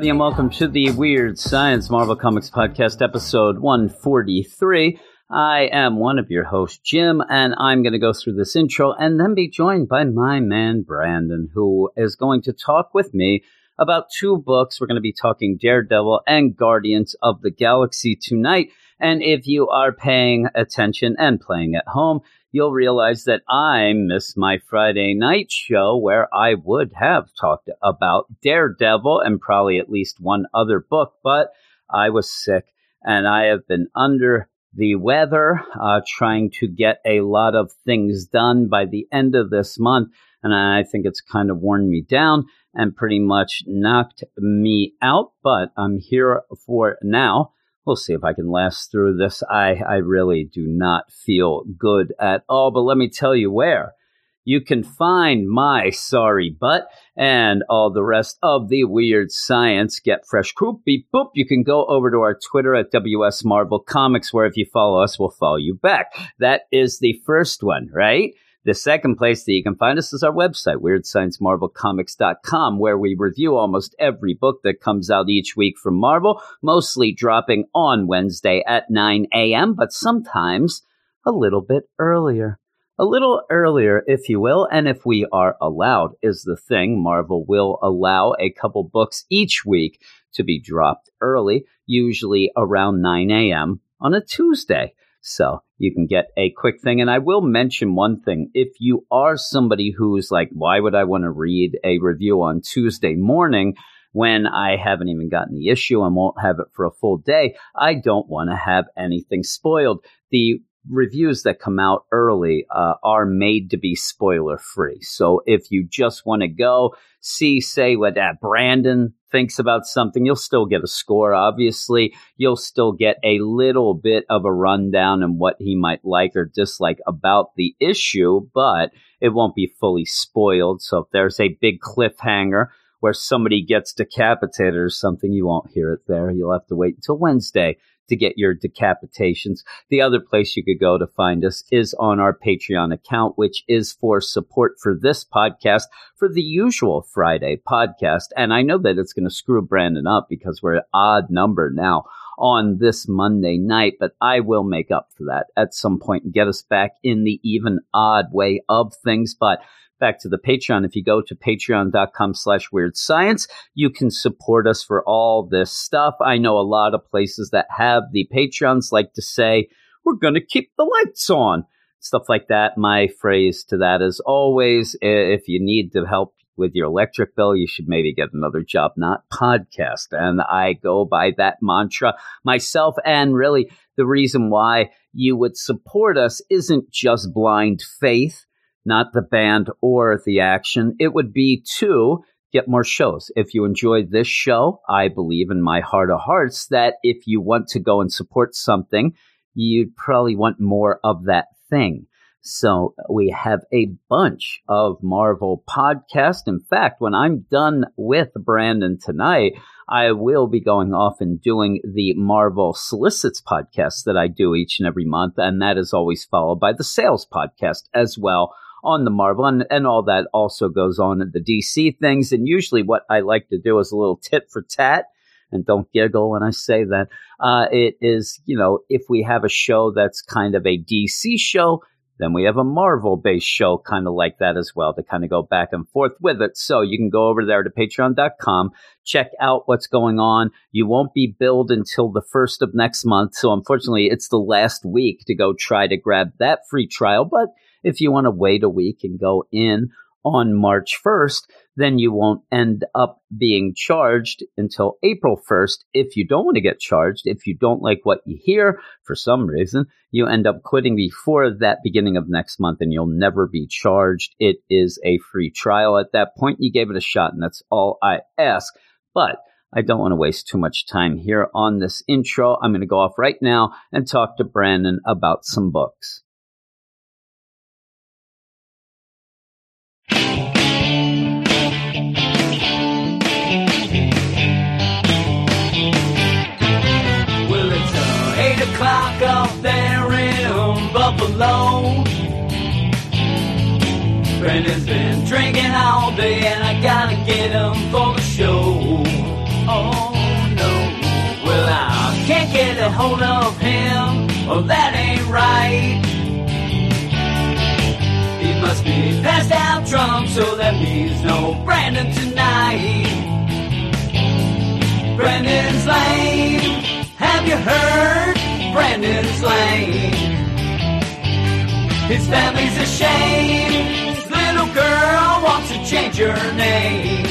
everybody, and welcome to the Weird Science Marvel Comics Podcast, episode 143. I am one of your hosts, Jim, and I'm going to go through this intro and then be joined by my man, Brandon, who is going to talk with me about two books. We're going to be talking Daredevil and Guardians of the Galaxy tonight. And if you are paying attention and playing at home, you'll realize that I miss my Friday night show where I would have talked about Daredevil and probably at least one other book, but I was sick and I have been under the weather, uh, trying to get a lot of things done by the end of this month. And I think it's kind of worn me down and pretty much knocked me out, but I'm here for now. We'll see if I can last through this. I, I really do not feel good at all, but let me tell you where. You can find my sorry butt and all the rest of the weird science. Get fresh coop beep boop. You can go over to our Twitter at WS Marvel Comics, where if you follow us, we'll follow you back. That is the first one, right? The second place that you can find us is our website, WeirdScienceMarvelComics.com, where we review almost every book that comes out each week from Marvel, mostly dropping on Wednesday at 9 a.m., but sometimes a little bit earlier. A little earlier, if you will, and if we are allowed, is the thing. Marvel will allow a couple books each week to be dropped early, usually around 9 a.m. on a Tuesday. So you can get a quick thing. And I will mention one thing. If you are somebody who's like, why would I want to read a review on Tuesday morning when I haven't even gotten the issue and won't have it for a full day? I don't want to have anything spoiled. The reviews that come out early uh, are made to be spoiler free. So if you just want to go see, say, what uh, Brandon thinks about something, you'll still get a score, obviously. You'll still get a little bit of a rundown and what he might like or dislike about the issue, but it won't be fully spoiled. So if there's a big cliffhanger, where somebody gets decapitated or something, you won't hear it there. You'll have to wait until Wednesday to get your decapitations. The other place you could go to find us is on our Patreon account, which is for support for this podcast for the usual Friday podcast. And I know that it's going to screw Brandon up because we're an odd number now on this Monday night, but I will make up for that at some point and get us back in the even odd way of things. But back to the Patreon. If you go to patreon.com slash weird science, you can support us for all this stuff. I know a lot of places that have the Patreons like to say, we're going to keep the lights on. Stuff like that. My phrase to that is always if you need to help with your electric bill, you should maybe get another job, not podcast. And I go by that mantra myself. And really, the reason why you would support us isn't just blind faith not the band or the action. It would be to get more shows. If you enjoyed this show, I believe in my heart of hearts that if you want to go and support something, you'd probably want more of that thing. So we have a bunch of Marvel podcasts. In fact, when I'm done with Brandon tonight, I will be going off and doing the Marvel Solicits podcast that I do each and every month. And that is always followed by the sales podcast as well on the Marvel, and, and all that also goes on in the DC things. And usually, what I like to do is a little tit for tat. And don't giggle when I say that. Uh, it is, you know, if we have a show that's kind of a DC show, then we have a Marvel based show kind of like that as well to kind of go back and forth with it. So you can go over there to patreon.com, check out what's going on. You won't be billed until the first of next month. So unfortunately, it's the last week to go try to grab that free trial. But if you want to wait a week and go in on March 1st, then you won't end up being charged until April 1st. If you don't want to get charged, if you don't like what you hear for some reason, you end up quitting before that beginning of next month and you'll never be charged. It is a free trial at that point. You gave it a shot and that's all I ask. But I don't want to waste too much time here on this intro. I'm going to go off right now and talk to Brandon about some books. Buffalo. Brandon's been drinking all day, and I gotta get him for the show. Oh no. Well, I can't get a hold of him. Oh, that ain't right. He must be passed out drunk, so that means no Brandon tonight. Brandon's lame. Have you heard? Brandon's lame. His family's ashamed. His little girl wants to change her name.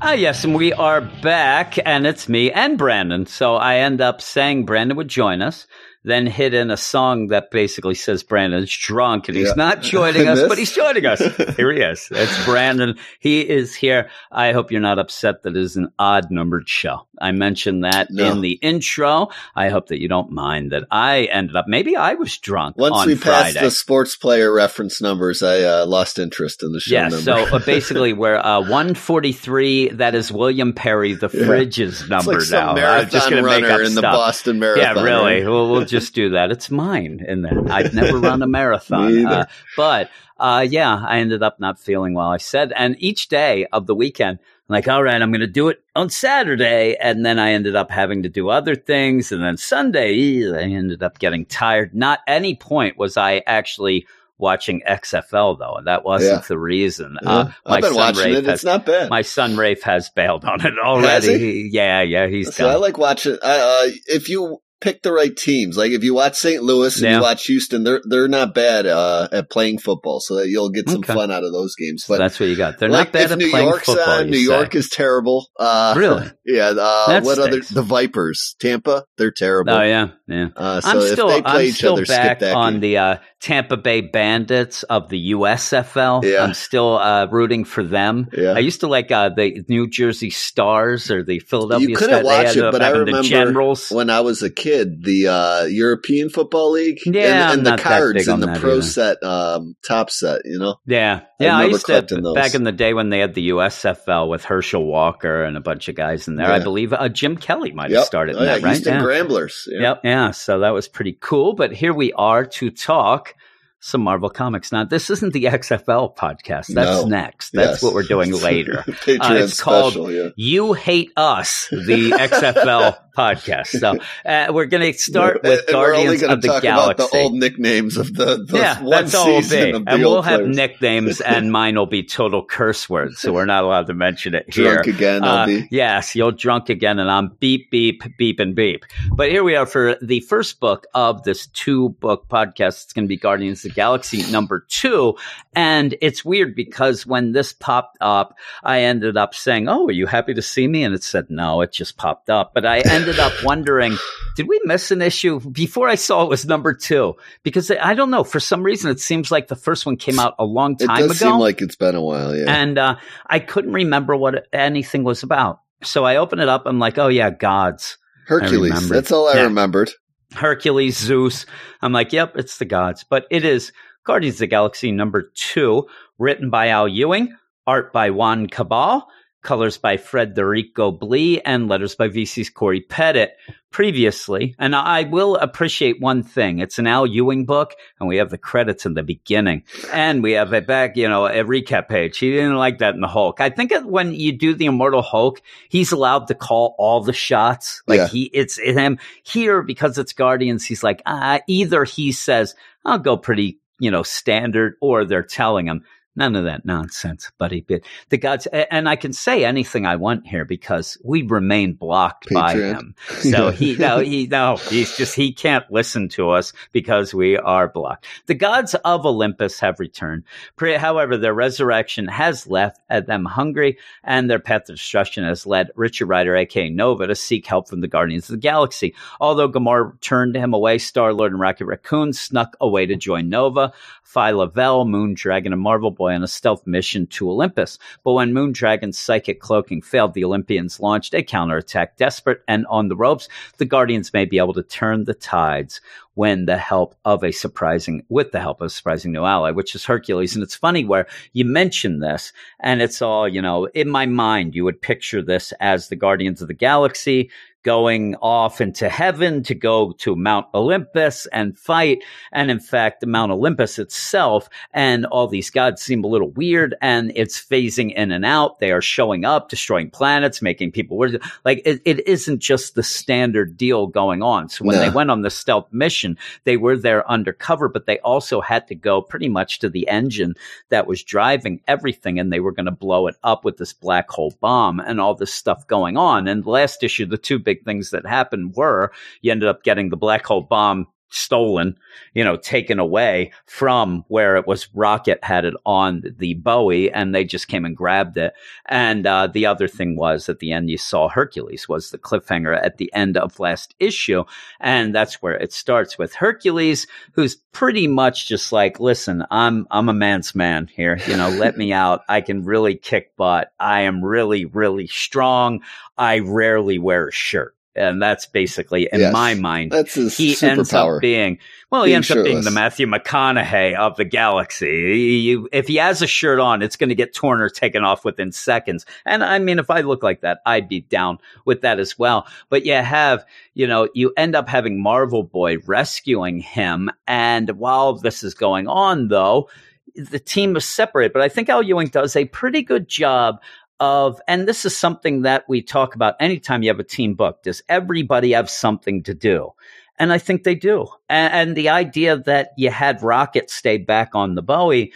Ah, yes, and we are back, and it's me and Brandon. So I end up saying Brandon would join us, then hit in a song that basically says Brandon's drunk, and he's Yeah. not joining us, but he's joining us. Here he is. It's Brandon. He is here. I hope you're not upset that it is an odd numbered show. I mentioned that No. in the intro. I hope that you don't mind that I ended up, maybe I was drunk Once on we passed Friday. the sports player reference numbers, I uh, lost interest in the show Yeah, number. so uh, basically we're uh, 143. That is William Perry. The Yeah. fridge is it's number like now. I'm just going to make up in the. Boston Marathon. Yeah, really. right? We'll, we'll just do that. It's mine. And then I've never run a marathon. Uh, but uh, yeah, I ended up not feeling well. I said, and each day of the weekend, I'm like, all right, I'm going to do it on Saturday. And then I ended up having to do other things. And then Sunday, I ended up getting tired. Not any point was I actually watching XFL though. And that wasn't Yeah. the reason. Yeah. Uh, my I've been son watching Rafe it. has, It's not bad. my son Rafe has bailed on it already. He- yeah, yeah, he's so I like watching. Uh, if you pick the right teams, like if you watch St. Louis and Yeah. you watch Houston, they're they're not bad uh, at playing football, so that you'll get some Okay. fun out of those games. So But that's what you got. They're like not bad at New playing York's football. on, New say. York is terrible. Uh, Really? Yeah. Uh, what other? The Vipers, Tampa, they're terrible. Oh yeah, yeah. Uh, so I'm if still they play I'm each other, back skip that on game. the uh, Tampa Bay Bandits of the USFL. Yeah. I'm still uh, rooting for them. Yeah. I used to like uh, the New Jersey Stars or the Philadelphia. You couldn't. Watch it, but I remember when I was a kid, the uh, European Football League, Yeah, and, and the cards and the pro either. set, um, top set. You know, Yeah, yeah. I, remember used to back in the day when they had the USFL with Herschel Walker and a bunch of guys in there. I believe uh, Jim Kelly might yep. have started oh, yeah, that, right? Houston Yeah. Gamblers. Yeah. Yep. Yeah. So that was pretty cool. But here we are to talk some Marvel comics. Now, this isn't the XFL podcast. That's No. next. That's Yes. what we're doing later. Uh, it's called. Yeah. You Hate Us, the XFL podcast. So uh, we're going to start with and we're only Guardians of the talk Galaxy. about the old nicknames of the, the yeah, that's all we'll season be. of the And we'll have players. nicknames, and mine will be total curse words. So we're not allowed to mention it here. Drunk again. Uh, be. yes, you're drunk again, and I'm beep, beep, beep, and beep. But here we are for the first book of this two book podcast. It's going to be Guardians of the Galaxy number two. And it's weird because when this popped up, I ended up saying, Oh, are you happy to see me? And it said, No, it just popped up. But I ended up wondering, did we miss an issue before I saw it was number two? Because I don't know, for some reason, it seems like the first one came out a long It time does ago. seem like it's been a while. Yeah. And uh, I couldn't remember what anything was about. So I open it up. I'm like, oh, yeah, gods. Hercules. That's all I Yeah. remembered. Hercules, Zeus. I'm like, yep, it's the gods. But it is Guardians of the Galaxy number two, written by Al Ewing, art by Juann Cabal, colors by Federico Blee, and letters by VC's Cory Petit. Previously, and I will appreciate one thing. It's an Al Ewing book, and we have the credits in the beginning. And we have a back, you know, a recap page. He didn't like that in the Hulk. I think when you do the Immortal Hulk, he's allowed to call all the shots. Like Yeah. he, it's him here because it's Guardians. He's like, ah, either he says, I'll go pretty, you know, standard, or they're telling him, none of that nonsense, buddy. But the gods, and I can say anything I want here because we remain blocked by Patriot. him. So he, no, he, no, he's just, he can't listen to us because we are blocked. The gods of Olympus have returned. However, their resurrection has left uh, them hungry and their path of destruction has led Richard Rider, aka Nova, to seek help from the Guardians of the Galaxy. Although Gamora turned him away, Star Lord and Rocket Raccoon snuck away to join Nova. Phyla-Vell, Moon Dragon, and Marvel Boy Boy on a stealth mission to Olympus. But when Moondragon's psychic cloaking failed, the Olympians launched a counterattack. Desperate and on the ropes, the Guardians may be able to turn the tides when the help of a surprising, with the help of a surprising new ally, which is Hercules. And it's funny where you mention this and it's all, you know, in my mind, you would picture this as the Guardians of the Galaxy going off into heaven to go to Mount Olympus and fight. And in fact, Mount Olympus itself and all these gods seem a little weird and it's phasing in and out. They are showing up, destroying planets, making people weird. Like it, it isn't just the standard deal going on. So when No. they went on the stealth mission, they were there undercover, but they also had to go pretty much to the engine that was driving everything and they were going to blow it up with this black hole bomb and all this stuff going on. And last issue, the two big things that happened were you ended up getting the black hole bomb stolen, you know, taken away from where it was Rocket had it on the Bowie and they just came and grabbed it. And uh, the other thing was at the end, you saw Hercules was the cliffhanger at the end of last issue. And that's where it starts with Hercules, who's pretty much just like, listen, I'm, I'm a man's man here. You know, let me out. I can really kick butt. I am really, really strong. I rarely wear a shirt. And that's basically, in Yes. my mind, That's his he ends up being well, he Being ends up being the. Matthew McConaughey of the galaxy. He- you- if he has a shirt on, it's going to get torn or taken off within seconds. And I mean, if I look like that, I'd be down with that as well. But you have, you know, you end up having Marvel Boy rescuing him. And while this is going on, though, the team is separate. But I think Al Ewing does a pretty good job of, and this is something that we talk about anytime you have a team book. Does everybody have something to do? And I think they do. And, and the idea that you had Rocket stay back on the Bowie,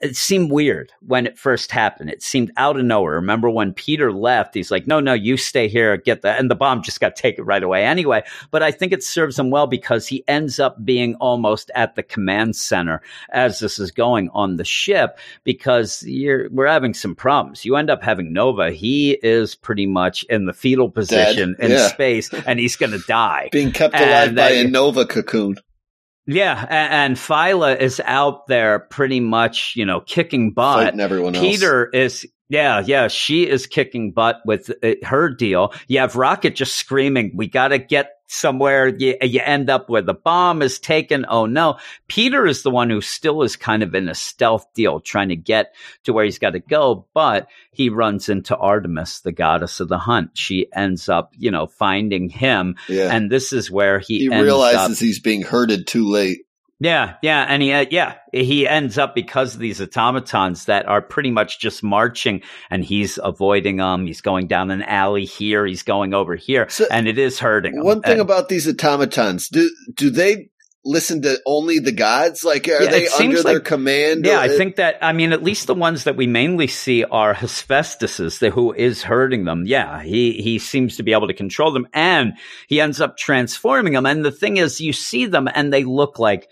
it seemed weird when it first happened. It seemed out of nowhere. Remember when Peter left, he's like, no, no, you stay here, get that. And the bomb just got taken right away anyway. But I think it serves him well because he ends up being almost at the command center as this is going on the ship because you're, we're having some problems. You end up having Nova. He is pretty much in the fetal position in Yeah. space and he's going to die. Being kept And alive by that- a Nova cocoon. Yeah, and Phyla is out there pretty much, you know, kicking butt. Fighting everyone else. Peter is, yeah, yeah, she is kicking butt with uh, her deal. You have Rocket just screaming, "We got to get somewhere." You, you end up where the bomb is taken. Oh no! Peter is the one who still is kind of in a stealth deal, trying to get to where he's got to go, but he runs into Artemis, the goddess of the hunt. She ends up, you know, finding him, Yeah. and this is where he, he realizes up. he's being herded too late. Yeah, yeah, and he, uh, yeah, he ends up because of these automatons that are pretty much just marching, and he's avoiding them. He's going down an alley here. He's going over here, So- and it is hurting him. One thing And- about these automatons, do do they listen to only the gods? Like, are Yeah, they under their like- command? Yeah, I think that. I mean, at least the ones that we mainly see are Hephaestus's, the, who is hurting them. Yeah, he he seems to be able to control them, and he ends up transforming them. And the thing is, you see them, and they look like.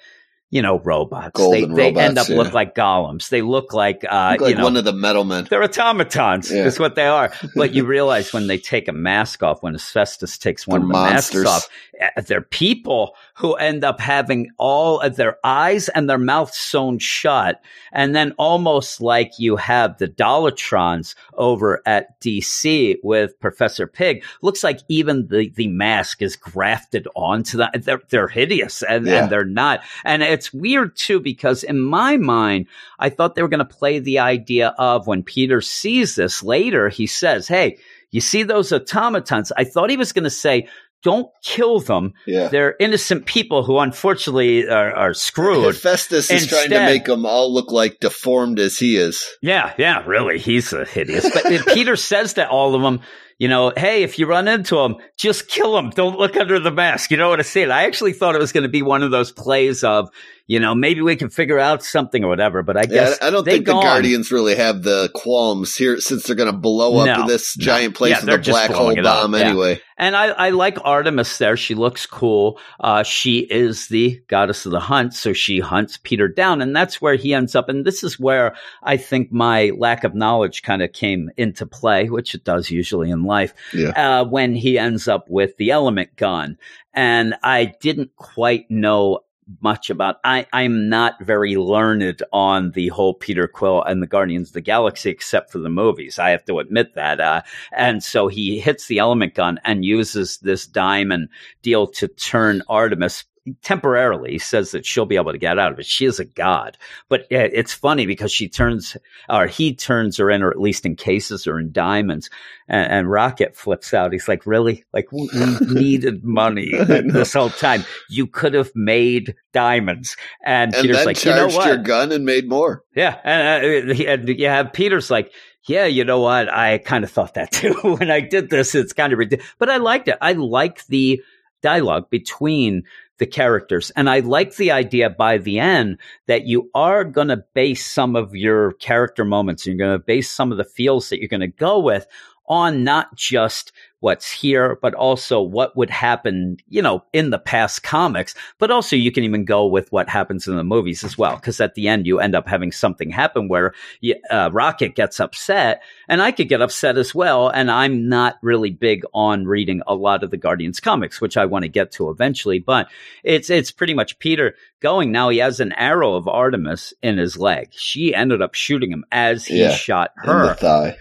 You know, robots. Golden they, they end robots, up look like golems. They look like, uh, Look like you know, one of the metal men. They're automatons. Yeah. Is what they are. But you realize when they take a mask off, when Hephaestus takes one They're of the monsters. masks off, uh, they're people who end up having all of their eyes and their mouth sewn shut, and then almost like you have the Dollotrons over at DC with Professor Pig. Looks like even the the mask is grafted onto them. They're they're hideous and, Yeah. and they're not. And it's weird too because in my mind, I thought they were going to play the idea of when Peter sees this later, he says, Hey, you see those automatons? I thought he was going to say, don't kill them. Yeah. They're innocent people who unfortunately are, are screwed. Hephaestus is trying to make them all look like deformed as he is. Yeah, yeah, really. He's a hideous. But Peter says to all of them, you know, hey, if you run into him, just kill him. Don't look under the mask. You know what I saying? I actually thought it was going to be one of those plays of, you know, maybe we can figure out something or whatever. But I Yeah, guess I don't think the. Guardians really have the qualms here since they're going to blow up No, this no. giant place Yeah, they're just black hole blowing it up, bomb yeah. anyway. And I, I like Artemis there. She looks cool. Uh, she is the goddess of the hunt. So she hunts Peter down. And that's where he ends up. And this is where I think my lack of knowledge kind of came into play, which it does usually in life, Yeah. uh, when he ends up with the element gun. And I didn't quite know much about. I, I'm not very learned on the whole Peter Quill and the Guardians of the Galaxy, except for the movies. I have to admit that. Uh, and so he hits the element gun and uses this diamond deal to turn Artemis temporarily says that she'll be able to get out of it. She is a god, but it's funny because she turns, or he turns her in, or at least encases her in diamonds. And, and Rocket flips out. He's like, "Really? Like we needed money this whole time. You could have made diamonds." And, And Peter's like, "You know what? your gun and made more. Yeah, and, uh, and yeah, Peter's like, yeah, you know what? I kind of thought that too when I did this. It's kind of ridiculous, but I liked it. I like the dialogue between the characters, and I like the idea by the end that you are going to base some of your character moments. You're going to base some of the feels that you're going to go with on not just what's here, but also what would happen, you know, in the past comics. But also you can even go with what happens in the movies as well. Cause at the end, you end up having something happen where you, uh, Rocket gets upset and I could get upset as well. And I'm not really big on reading a lot of the Guardians comics, which I want to get to eventually. But it's, it's pretty much Peter going. Now he has an arrow of Artemis in his leg. She ended up shooting him as he Yeah, shot In the her. thigh.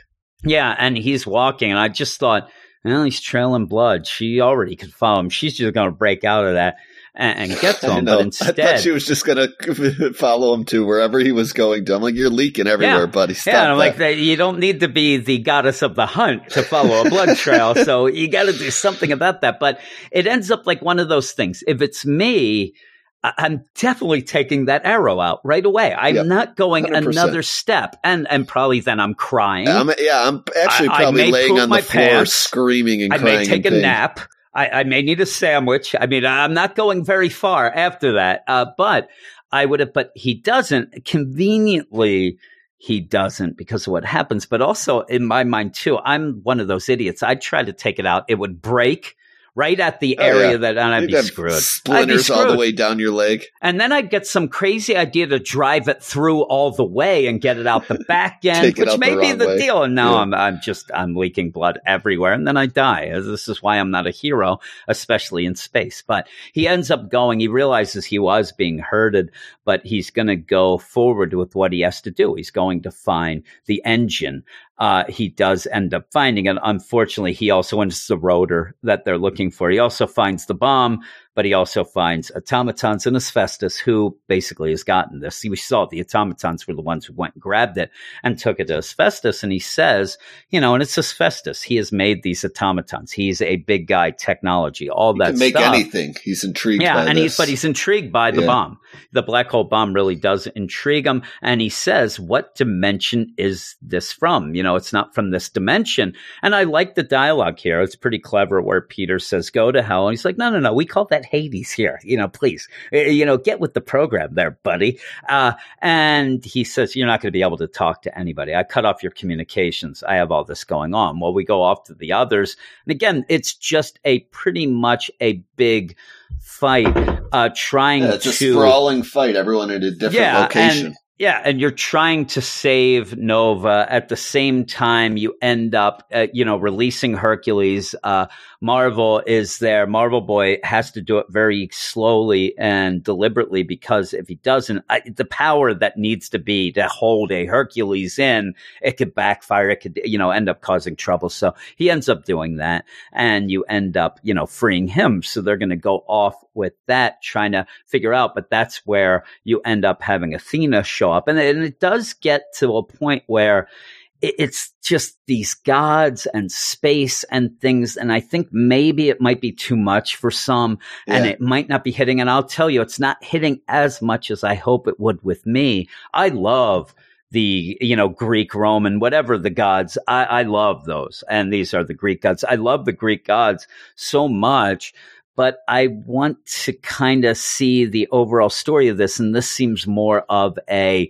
Yeah, and he's walking, and I just thought, well, he's trailing blood. She already could follow him. She's just going to break out of that and, and get to him. But I instead, thought she was just gonna follow him to wherever he was going to. I'm like, you're leaking everywhere, Yeah. buddy. Stop yeah, and I'm that. like, you don't need to be the goddess of the hunt to follow a blood trail. so you got to do something about that. But it ends up like one of those things. If it's me, I- I'm definitely taking that arrow out right away. I'm Yep. not going 100%. another step, and and probably then I'm crying. I'm, yeah, I'm actually I- I probably laying on my the floor, pants. screaming and I crying. I may take a nap. I, I may need a sandwich. I mean, I'm not going very far after that. Uh, but I would have, but he doesn't conveniently. He doesn't because of what happens. But also in my mind too, I'm one of those idiots. I'd try to take it out. It would break right at the Oh, area yeah. that, and I'd be screwed. I'd be Splinters all the way down your leg. And then I'd get some crazy idea to drive it through all the way and get it out the back end, which may the be the way. deal. And now Yeah. I'm, I'm just, I'm leaking blood everywhere. And then I die. Uh, this is why I'm not a hero, especially in space. But he ends up going, he realizes he was being herded, but he's going to go forward with what he has to do. He's going to find the engine. Uh, he does end up finding it. Unfortunately, he also finds the rotor that they're looking for. He also finds the bomb, but he also finds automatons and Hephaestus who basically has gotten this. We saw the automatons were the ones who went and grabbed it and took it to Hephaestus. And he says, you know, and it's Hephaestus. He has made these automatons. He's a big guy technology, all He that can make stuff. anything. He's intrigued Yeah, by and this. he's but he's intrigued by the Yeah. bomb. The black hole bomb really does intrigue him, and he says, "What dimension is this from? You know, it's not from this dimension." And I like the dialogue here; it's pretty clever. Where Peter says, "Go to hell," and he's like, "No, no, no, we call that Hades here. You know, please, Uh, you know, get with the program there, buddy." Uh, and he says, "You're not going to be able to talk to anybody. I cut off your communications. I have all this going on." Well, we go off to the others, and again, it's just a pretty much a big fight uh trying Yeah, it's a to sprawling fight. Everyone at a different yeah, location. And, yeah, and you're trying to save Nova. At the same time, you end up, uh, you know, releasing Hercules. Uh, Marvel is there. Marvel Boy has to do it very slowly and deliberately because if he doesn't, I, the power that needs to be to hold a Hercules in, it could backfire. It could, you know, end up causing trouble. So he ends up doing that, and you end up, you know, freeing him. So they're going to go off with that, trying to figure out. But that's where you end up having Athena show up, and, and it does get to a point where it- it's just these gods and space and things. And I think maybe it might be too much for some and it might not be hitting. And I'll tell you, it's not hitting as much as I hope it would with me. I love the, you know, Greek, Roman, whatever the gods. I, I love those. And these are the Greek gods. I love the Greek gods so much. But I want to kind of see the overall story of this. And this seems more of a,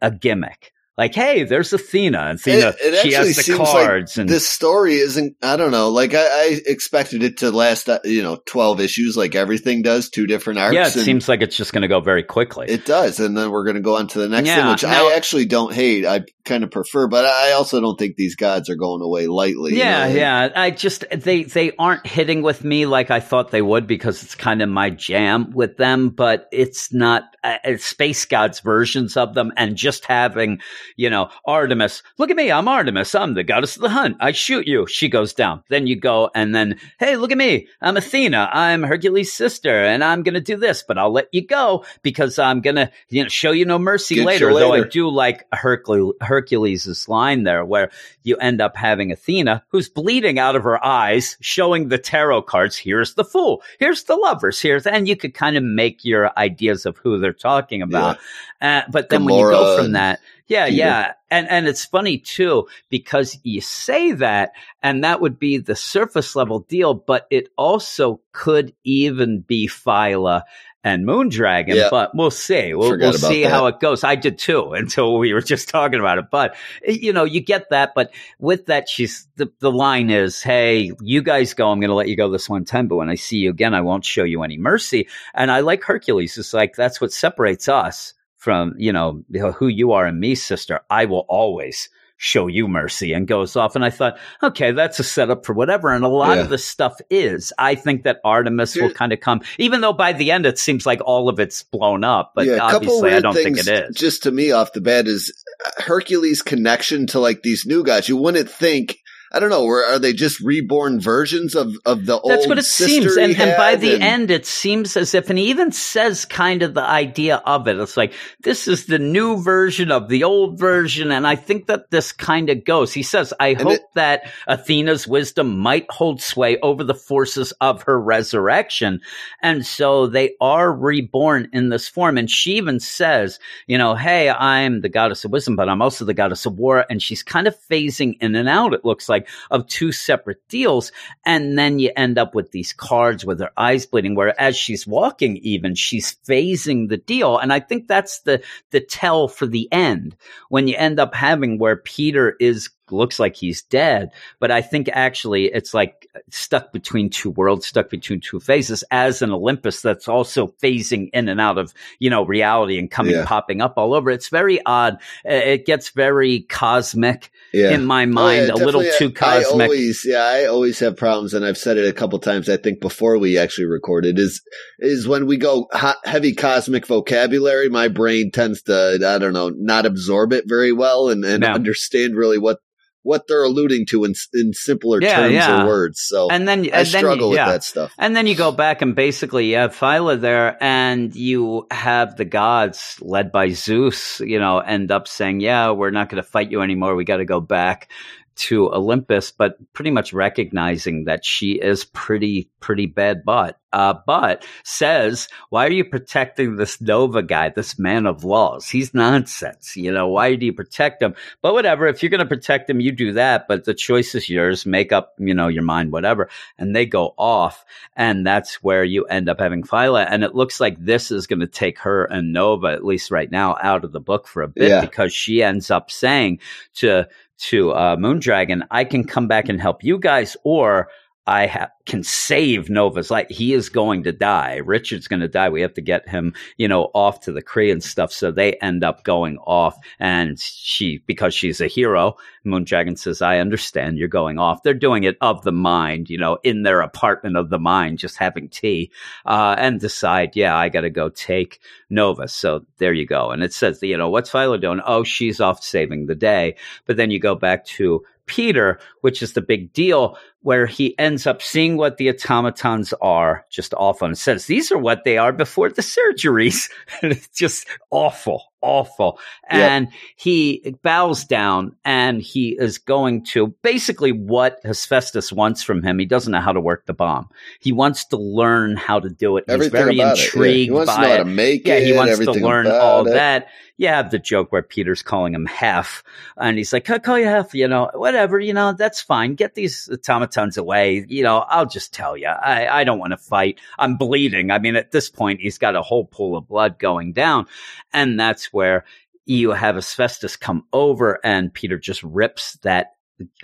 a gimmick. Like, hey, there's Athena. and Athena, It- it she has the seems like cards, and this story isn't. I don't know. Like I, I expected it to last, uh, you know, twelve issues, like everything does, two different arcs. yeah, it seems like it's just going to go very quickly. it does, and then we're going to go on to the next thing, which now- I actually don't hate. I kind of prefer, but I also don't think these gods are going away lightly. you Yeah, know? yeah. I just they they aren't hitting with me like I thought they would because it's kind of my jam with them. But it's not uh, space gods versions of them, and just having you know Artemis. Look at me, I'm Artemis. I'm the goddess of the hunt. I shoot you. She goes down. Then you go, and then hey, look at me. I'm Athena. I'm Hercules' sister, and I'm gonna do this, but I'll let you go because I'm gonna you know show you no mercy Get you later. Though I do like Hercules Hercules' line there where you end up having Athena who's bleeding out of her eyes, showing the tarot cards. Here's the fool. Here's the lovers. Here's and you could kind of make your ideas of who they're talking about. Uh, but then when you go from that, yeah, Peter. yeah, and and it's funny too because you say that, and that would be the surface level deal, but it also could even be Phyla and Moondragon. Yeah. But we'll see. We'll, we'll see that. how it goes. I did too until we were just talking about it. But you know, you get that. But with that, she's the the line is, "Hey, you guys go. I'm going to let you go this one time, but when I see you again, I won't show you any mercy." And I like Hercules. It's like that's what separates us from you know who you are and me, sister. I will always show you mercy and goes off and i thought okay that's a setup for whatever and a lot Yeah. of the stuff is i think that artemis will kind of come even though by the end it seems like all of it's blown up but yeah, obviously i don't think it is Just to me, off the bat, is uh, Hercules' connection to like these new gods. You wouldn't think. I don't know. Where are they just reborn versions of of the old? That's what it seems. And, and by the And- end, it seems as if, and he even says kind of the idea of it. It's like, this is the new version of the old version. And I think that this kind of goes. He says, I hope it- that Athena's wisdom might hold sway over the forces of her resurrection. And so they are reborn in this form. And she even says, you know, hey, I'm the goddess of wisdom, but I'm also the goddess of war. And she's kind of phasing in and out, it looks like, of two separate deals. And then you end up with these cards with her eyes bleeding, where as she's walking, even she's phasing the deal. And I think that's the, the tell for the end when you end up having where Peter is looks like he's dead, but I think actually it's like stuck between two worlds, stuck between two phases as an Olympus that's also phasing in and out of, you know, reality and coming, Yeah. popping up all over. It's very odd. It gets very cosmic yeah. in my Oh, mind, yeah, a little too cosmic. I always, yeah, I always have problems, and I've said it a couple times. I think before we actually recorded is is when we go hot, heavy cosmic vocabulary. My brain tends to, I don't know, not absorb it very well and, and Yeah. understand really what what they're alluding to in in simpler Yeah, terms yeah. or words. So and then, I and then, struggle with yeah. that stuff. And then you go back and basically you have Phyla there and you have the gods led by Zeus, you know, end up saying, yeah, we're not going to fight you anymore. We got to go back to Olympus, but pretty much recognizing that she is pretty, pretty bad butt. Uh, but says, why are you protecting this Nova guy, this man of laws? He's nonsense. You know, why do you protect him? But whatever, if you're going to protect him, you do that. But the choice is yours. Make up, you know, your mind, whatever. And they go off. And that's where you end up having Phyla. And it looks like this is going to take her and Nova, at least right now, out of the book for a bit Yeah. because she ends up saying to, to uh, Moondragon, I can come back and help you guys, or I ha- can save Nova's life. He is going to die. Richard's going to die. We have to get him, you know, off to the Kree and stuff. So they end up going off. And she, because she's a hero, Moondragon says, I understand you're going off. They're doing it of the mind, you know, in their apartment of the mind, just having tea, uh, and decide, yeah, I got to go take Nova. So there you go. And it says, you know, what's Phyla doing? Oh, she's off saving the day. But then you go back to Peter, which is the big deal, where he ends up seeing what the automatons are just awful. And says, these are what they are before the surgeries. and it's just awful, awful. Yep. And he bows down and he is going to basically what Hephaestus wants from him. He doesn't know how to work the bomb. He wants to learn how to do it. He's very about it. Yeah. intrigued He wants to by know it. how to make Yeah, it. he wants to learn all it. that. You have the joke where Peter's calling him Hef, and he's like, "I'll call you Hef, you know, whatever, you know, that's fine. Get these automatons away. You know, I'll just tell you, I, I don't want to fight. I'm bleeding. I mean, at this point, he's got a whole pool of blood going down, and that's where you have Hephaestus come over and Peter just rips that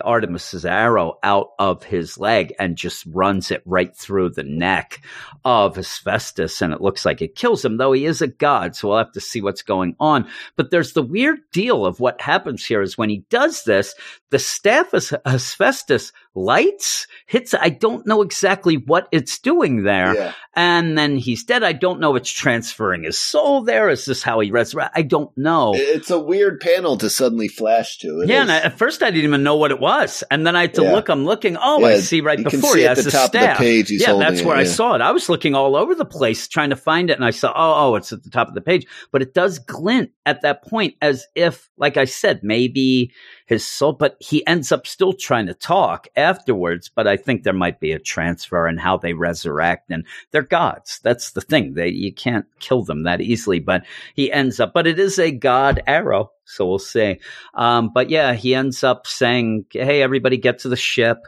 Artemis's arrow out of his leg and just runs it right through the neck of Hephaestus. And it looks like it kills him, though he is a god. So we'll have to see what's going on. But there's the weird deal of what happens here is when he does this, the staff of Hephaestus lights, hits. I don't know exactly what it's doing there. Yeah. And then he's dead. I don't know it's transferring his soul there. Is this how he resurrects? I don't know. It's a weird panel to suddenly flash to. It yeah, is. and I, at first I didn't even know what it was, and then I had to Yeah. look. I'm looking. Oh, I see right before see he has the top of the staff. page he's yeah, that's it, where I saw it. I was looking all over the place trying to find it, and I saw. Oh, oh, it's at the top of the page, but it does glint at that point, as if, like I said, maybe his soul. But he ends up still trying to talk afterwards. But I think there might be a transfer in how they resurrect, and they're gods. That's the thing. They you can't kill them that easily. But he ends up. But it is a god arrow. So we'll see. Um, but yeah, he ends up saying, Hey, everybody get to the ship,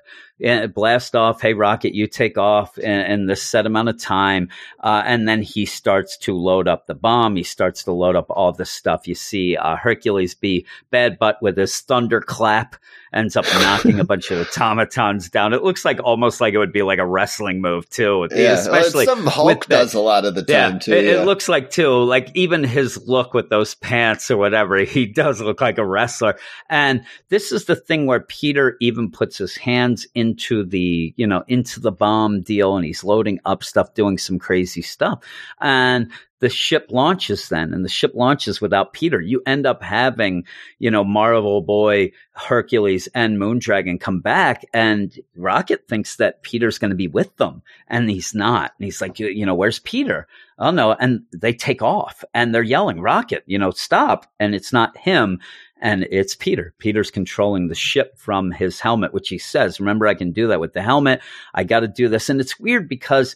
eh, blast off. Hey, Rocket, you take off in, in this set amount of time. Uh, and then he starts to load up the bomb. He starts to load up all this stuff. You see, uh, Hercules be bad butt with his thunderclap ends up knocking a bunch of automatons down. It looks like almost like it would be like a wrestling move too. yeah, especially well, something Hulk with that- does a lot of the time too. it, yeah. it looks like too, like even his look with those pants or whatever, he does look like a wrestler. And this is the thing where Peter even puts his hands into the, you know, into the bomb deal and he's loading up stuff, doing some crazy stuff. And the ship launches then, and the ship launches without Peter. You end up having, you know, Marvel Boy, Hercules, and Moondragon come back, and Rocket thinks that Peter's going to be with them, and he's not. And he's like, you, you know, where's Peter? Oh no! And they take off, and they're yelling, "Rocket, you know, stop!" And it's not him. And it's Peter. Peter's controlling the ship from his helmet, which he says, Remember, I can do that with the helmet. I got to do this. And it's weird because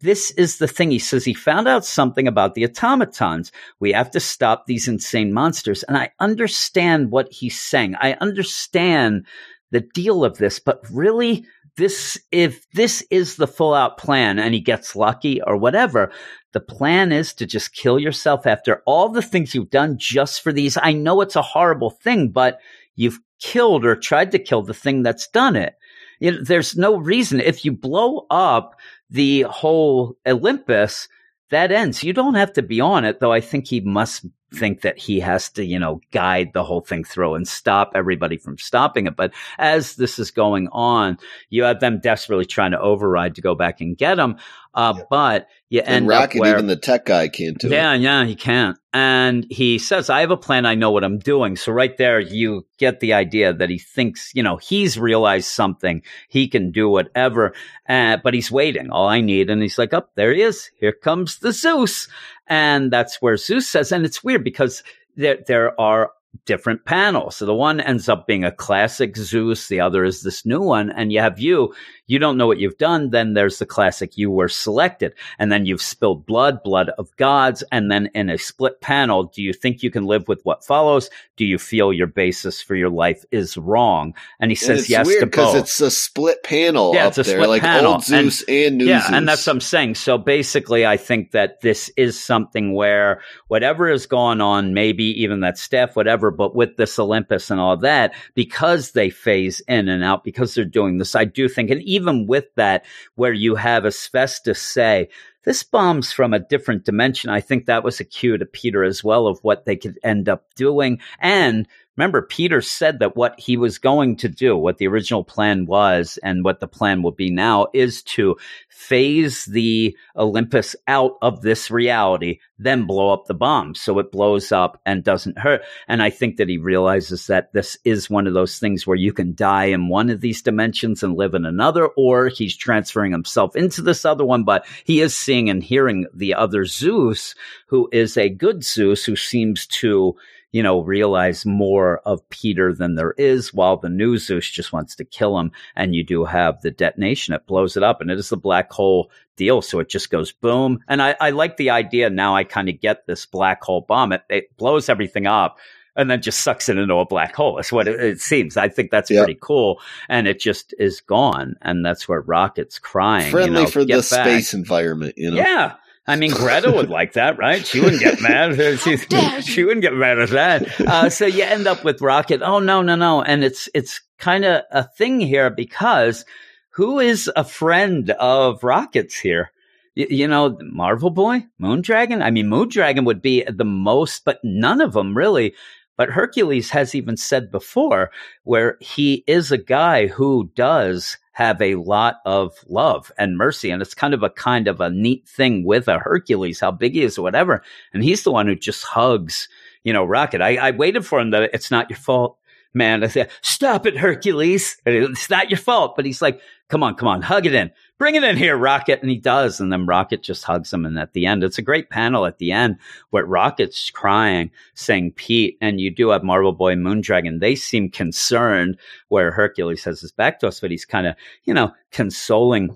this is the thing. He says he found out something about the automatons. We have to stop these insane monsters. And I understand what he's saying. I understand the deal of this, but really, this, if this is the full out plan and he gets lucky or whatever, the plan is to just kill yourself after all the things you've done just for these. I know it's a horrible thing, but you've killed or tried to kill the thing that's done it. You know, there's no reason. If you blow up the whole Olympus, that ends. You don't have to be on it, though I think he must think that he has to, you know, guide the whole thing through and stop everybody from stopping it. But as this is going on, you have them desperately trying to override to go back and get him. Uh, but you and end Rocket, up where, even the tech guy can't do it. yeah, yeah, he can't. And he says, I have a plan. I know what I'm doing. So right there, you get the idea that he thinks, you know, he's realized something. He can do whatever. Uh, but he's waiting. All I need. And he's like, up oh, there he is. Here comes the Zeus. And that's where Zeus says, and it's weird because there, there are different panels. So the one ends up being a classic Zeus. The other is this new one. And you have you, you don't know what you've done. Then there's the classic, you were selected. And then you've spilled blood, blood of gods. And then in a split panel, do you think you can live with what follows? Do you feel your basis for your life is wrong? And he And says it's yes weird to both. it's a split panel Yeah, up it's a there, split like panel. old Zeus and, new yeah, Zeus. and that's what I'm saying. So basically, I think that this is something where whatever is going on, maybe even that staff, whatever, but with this Olympus and all that, because they phase in and out, because they're doing this, I do think, and even with that, where you have Hephaestus say, this bomb's from a different dimension. I think that was a cue to Peter as well of what they could end up doing. And remember, Peter said that what he was going to do, what the original plan was, and what the plan will be now is to phase the Olympus out of this reality, then blow up the bomb. So it blows up and doesn't hurt. And I think that he realizes that this is one of those things where you can die in one of these dimensions and live in another, or he's transferring himself into this other one, but he is seeing and hearing the other Zeus, who is a good Zeus who seems to you know, realize more of Peter than there is, while the new Zeus just wants to kill him. And you do have the detonation. It blows it up, and it is the black hole deal. So it just goes boom. And I, I like the idea. Now I kind of get this black hole bomb. It, it blows everything up and then just sucks it into a black hole. That's what it, it seems. I think that's Yep. pretty cool. And it just is gone. And that's where Rocket's crying. you friendly know, for the back." space environment. You know, Yeah. I mean, Greta would like that, right? She wouldn't get mad. She, she wouldn't get mad at that. Uh, so you end up with Rocket. Oh no, no, no, and it's it's kind of a thing here because who is a friend of Rocket's here? Y- you know, Marvel Boy, Moondragon. I mean, Moondragon would be the most, but none of them really. But Hercules has even said before where he is a guy who does have a lot of love and mercy. And it's kind of a kind of a neat thing with a Hercules, how big he is or whatever. And he's the one who just hugs, you know, Rocket. I, I waited for him that it's not your fault, man. I said, stop it, Hercules. It's not your fault. But he's like, come on, come on, hug it in. Bring it in here, Rocket. And he does. And then Rocket just hugs him. And at the end, it's a great panel at the end where Rocket's crying, saying Pete. And you do have Marvel Boy Moondragon. They seem concerned where Hercules has his back to us, but he's kind of, you know, consoling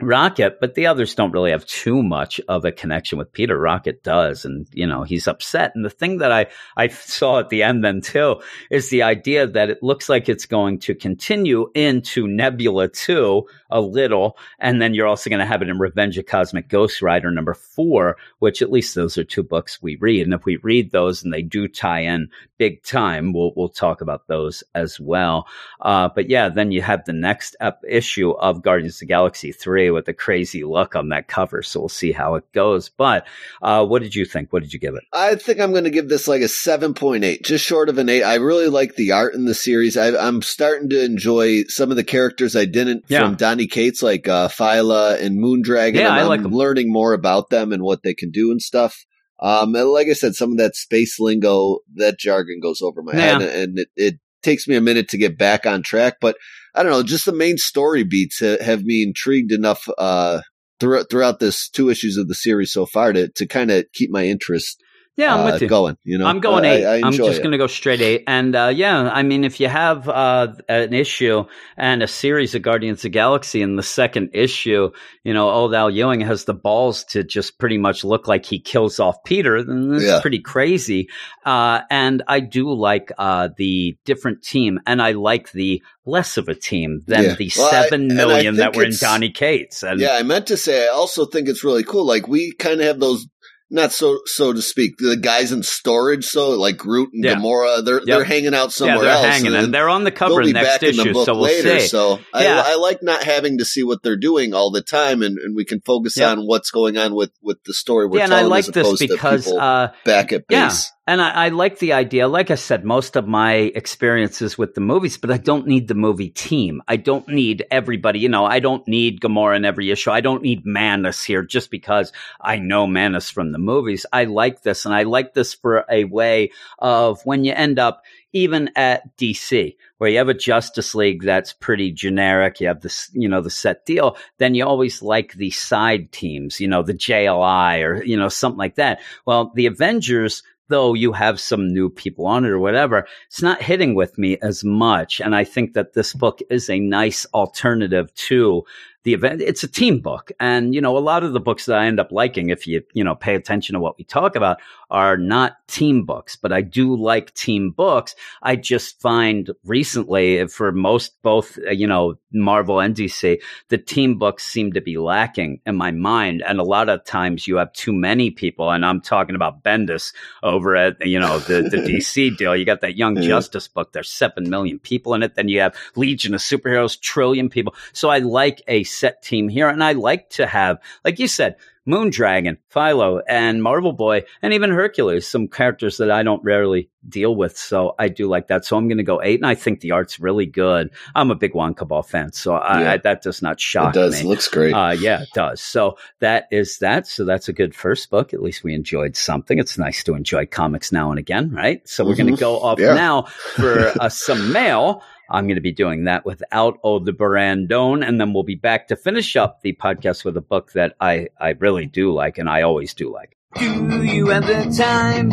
Rocket, but the others don't really have too much of a connection with Peter. Rocket does, and you know he's upset. And the thing that I I saw at the end then too is the idea that it looks like it's going to continue into Nebula two a little, and then you're also going to have it in Revenge of Cosmic Ghost Rider number four, which at least those are two books we read. And if we read those and they do tie in big time, we'll we'll talk about those as well. Uh, but yeah, then you have the next ep- issue of Guardians of the Galaxy three with the crazy look on that cover. So we'll see how it goes. But uh, what did you think? What did you give it? I think I'm going to give this like a 7.8, just short of an 8. I really like the art in the series. I, I'm starting to enjoy some of the characters I didn't Yeah. from Donny Cates, like uh, Phyla and Moondragon. Yeah, I'm, like I'm 'em. learning more about them and what they can do and stuff. Um, and like I said, some of that space lingo, that jargon goes over my Yeah. head, and it, it takes me a minute to get back on track. But I don't know, just the main story beats ha- have me intrigued enough uh, throughout throughout this two issues of the series so far to to kind of keep my interest Yeah, I'm uh, with you. going. You know, I'm going eight. I, I'm just going to go straight eight. And uh, yeah, I mean, if you have uh, an issue and a series of Guardians of the Galaxy, in the second issue, you know, old Al Ewing has the balls to just pretty much look like he kills off Peter, then that's Yeah. pretty crazy. Uh, and I do like uh, the different team, and I like the less of a team than Yeah. the Well, seven I million that were in Donny Cates. And Yeah, I meant to say. I also think it's really cool. Like we kind of have those, not so so to speak, the guys in storage. So like Groot and Yeah. Gamora, they're Yep. they're hanging out somewhere yeah, they're else, hanging, and they're on the cover they'll be next back in the issue, book so we'll later. see. So Yeah. I, I like not having to see what they're doing all the time, and, and we can focus Yep. on what's going on with with the story we're yeah, and I telling like as this opposed because uh, back at base. And I, I like the idea. Like I said, most of my experiences with the movies, but I don't need the movie team. I don't need everybody. You know, I don't need Gamora in every issue. I don't need Mantis here just because I know Mantis from the movies. I like this, and I like this for a way of when you end up even at DC, where you have a Justice League that's pretty generic, you have this, you know, the set deal, then you always like the side teams, you know, the JLI or, you know, something like that. Well, the Avengers, though you have some new people on it or whatever, it's not hitting with me as much. And I think that this book is a nice alternative to the event. It's a team book. And, you know, a lot of the books that I end up liking, if you, you know, pay attention to what we talk about, are not team books, but I do like team books. I just find recently for most, both, uh, you know, Marvel and DC, the team books seem to be lacking in my mind. And a lot of times you have too many people. And I'm talking about Bendis over at, you know, the, the DC deal. You got that Young Yeah. Justice book. There's 7 million people in it. Then you have Legion of Superheroes, trillion people. So I like a set team here. And I like to have, like you said, Moondragon, Phyla, and Marvel Boy, and even Hercules, some characters that I don't rarely deal with. So I do like that. So I'm going to go eight, and I think the art's really good. I'm a big Juann Cabal fan, so I, Yeah. I, that does not shock. It does. me. Looks great. Uh, yeah, it does. So that is that. So that's a good first book. At least we enjoyed something. It's nice to enjoy comics now and again, right? So we're going Mhm. to go off Yeah. now for uh, some mail. I'm going to be doing that without Ode the Barandone, and then we'll be back to finish up the podcast with a book that I, I really do like, and I always do like. Do you have the time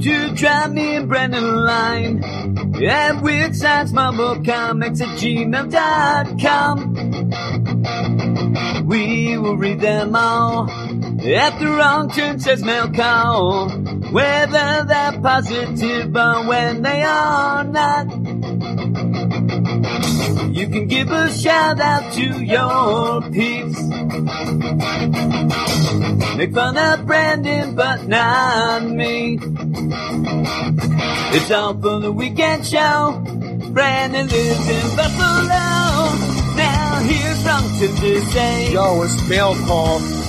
to drop me and Brendan a line? At Comics at gmail.com. We will read them all. At the wrong turn says mail call. Whether they're positive or when they are not. You can give a shout out to your peeps. Make fun of Brandon, but not me. It's all for the weekend show. Brandon lives in Buffalo. Now here's something to say. Yo, it's mail call.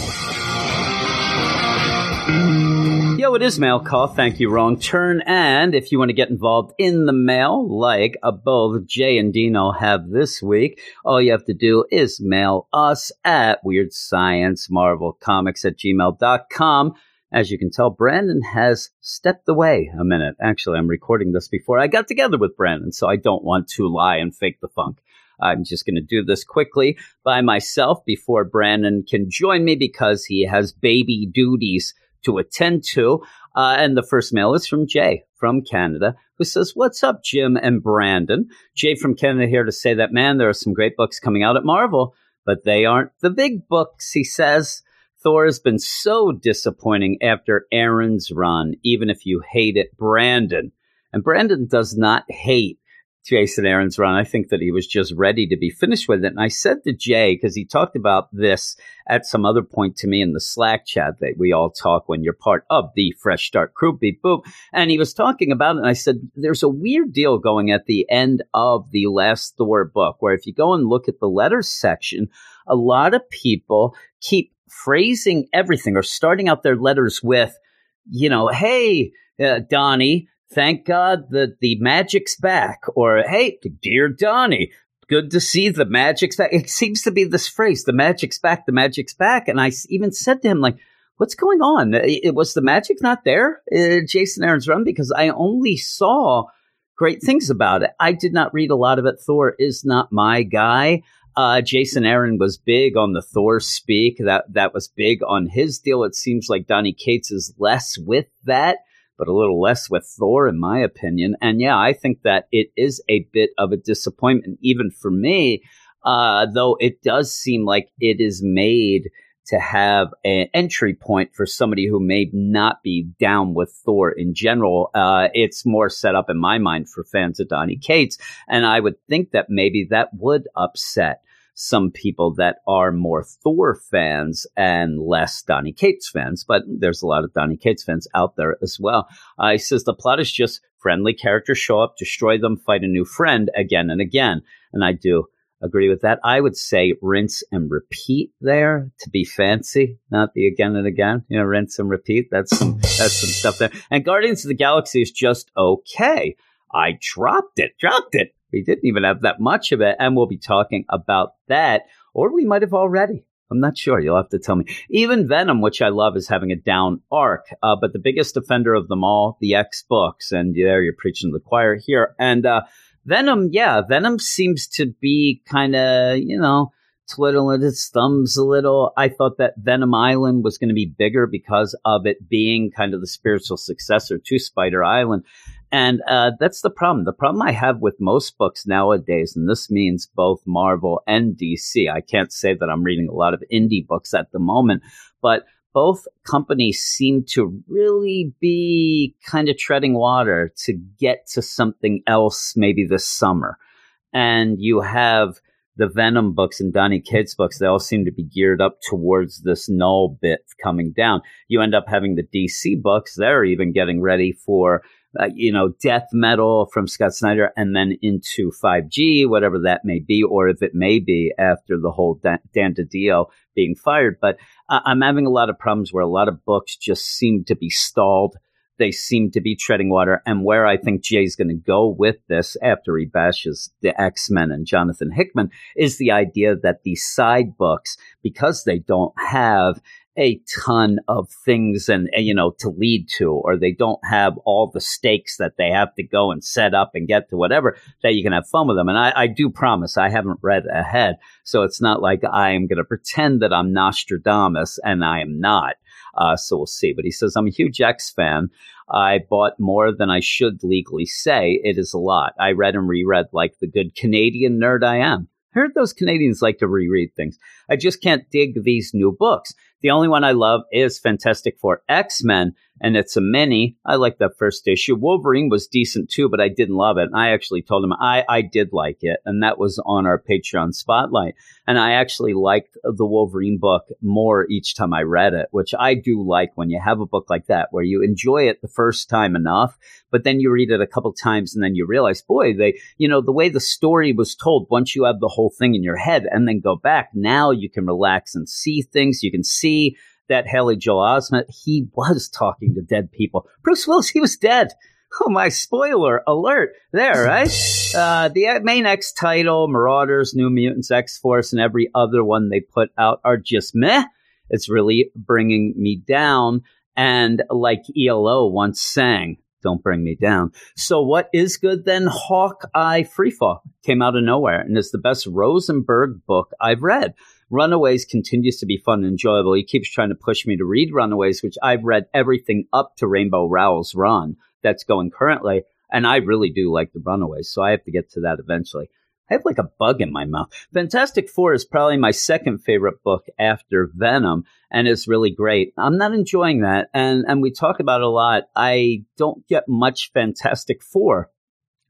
Yo, it is mail call. Thank you, wrong turn. And if you want to get involved in the mail, like uh, both Jay and Dino have this week, all you have to do is mail us at Weird Science Marvel Comics at gmail.com. As you can tell, Brandon has stepped away a minute. Actually, I'm recording this before I got together with Brandon, so I don't want to lie and fake the funk. I'm just going to do this quickly by myself before Brandon can join me because he has baby duties to attend to. Uh, and the first mail is from Jay from Canada, who says, What's up, Jim and Brandon? Jay from Canada here to say that, man, there are some great books coming out at Marvel, but they aren't the big books, he says. Thor has been so disappointing after Aaron's run, even if you hate it, Brandon. And Brandon does not hate Jason Aaron's run. I think that he was just ready to be finished with it. And I said to Jay, because he talked about this at some other point to me in the Slack chat that we all talk when you're part of the Fresh Start crew, beep boop. And he was talking about it. And I said, there's a weird deal going at the end of the last Thor book, where if you go and look at the letters section, a lot of people keep phrasing everything or starting out their letters with, you know, hey, uh, Donny, thank God that the magic's back. Or, hey, dear Donny, good to see the magic's back. It seems to be this phrase, the magic's back, the magic's back. And I even said to him, like, what's going on? It was the magic not there, uh, Jason Aaron's run? Because I only saw great things about it. I did not read a lot of it. Thor is not my guy. Uh, Jason Aaron was big on the Thor speak. That that was big on his deal. It seems like Donny Cates is less with that but a little less with Thor, in my opinion. And yeah, I think that it is a bit of a disappointment, even for me, uh, though it does seem like it is made to have an entry point for somebody who may not be down with Thor in general. Uh, it's more set up in my mind for fans of Donny Cates. And I would think that maybe that would upset some people that are more Thor fans and less Donny Cates fans, but there's a lot of Donny Cates fans out there as well. Uh, he says the plot is just friendly characters show up, destroy them, fight a new friend again and again. And I do agree with that. I would say rinse and repeat there to be fancy, not the again and again. You know, rinse and repeat. That's some that's some stuff there. And Guardians of the Galaxy is just okay. I dropped it, dropped it. We didn't even have that much of it, and we'll be talking about that, or we might have already. I'm not sure. You'll have to tell me. Even Venom, which I love, is having a down arc. Uh, but the biggest offender of them all, the X books, and there you're preaching to the choir here. And uh, Venom, yeah, Venom seems to be kind of, you know, twiddling its thumbs a little. I thought that Venom Island was going to be bigger because of it being kind of the spiritual successor to Spider Island. And uh, that's the problem. The problem I have with most books nowadays, and this means both Marvel and DC. I can't say that I'm reading a lot of indie books at the moment, but both companies seem to really be kind of treading water to get to something else maybe this summer. And you have the Venom books and Donny Cates books, they all seem to be geared up towards this Knull bit coming down. You end up having the DC books, they're even getting ready for uh, you know, death metal from Scott Snyder and then into 5G, whatever that may be, or if it may be after the whole Dan, Dan DiDio being fired. But uh, I'm having a lot of problems where a lot of books just seem to be stalled. They seem to be treading water. And where I think Jay's going to go with this after he bashes the X Men and Jonathan Hickman is the idea that these side books, because they don't have a ton of things and, you know to lead to or they don't have all the stakes that they have to go and set up and get to whatever that you can have fun with them. And i, I do promise i haven't read ahead so it's not like i am going to pretend that i'm nostradamus and i am not uh, so we'll see. But he says i'm a huge x fan. I bought more than i should legally say. It is a lot. I read and reread like the good canadian nerd i am heard those Canadians like to reread things. I just can't dig these new books. The only one I love is Fantastic Four X Men, and it's a mini. I like that first issue. Wolverine was decent too, but I didn't love it. And I actually told him I, I did like it, and that was on our Patreon spotlight. And I actually liked the Wolverine book more each time I read it, which I do like when you have a book like that where you enjoy it the first time enough, but then you read it a couple times and then you realize, boy, they, you know, the way the story was told, once you have the whole thing in your head and then go back, now you can relax and see things. You can see that Haley Joel Osment, he was talking to dead people. Bruce Willis, he was dead. Oh my! Spoiler alert! There, right? Uh, the main X title, Marauders, New Mutants, X Force, and every other one they put out are just meh. It's really bringing me down. And like ELO once sang, "Don't bring me down." So what is good then? Hawkeye Freefall came out of nowhere and is the best Rosenberg book I've read. Runaways continues to be fun and enjoyable. He keeps trying to push me to read Runaways, which I've read everything up to Rainbow Rowell's run that's going currently. And I really do like the Runaways, so I have to get to that eventually. I have like a bug in my mouth. Fantastic Four is probably my second favorite book after Venom and it's really great. I'm not enjoying that. And, and we talk about it a lot. I don't get much Fantastic Four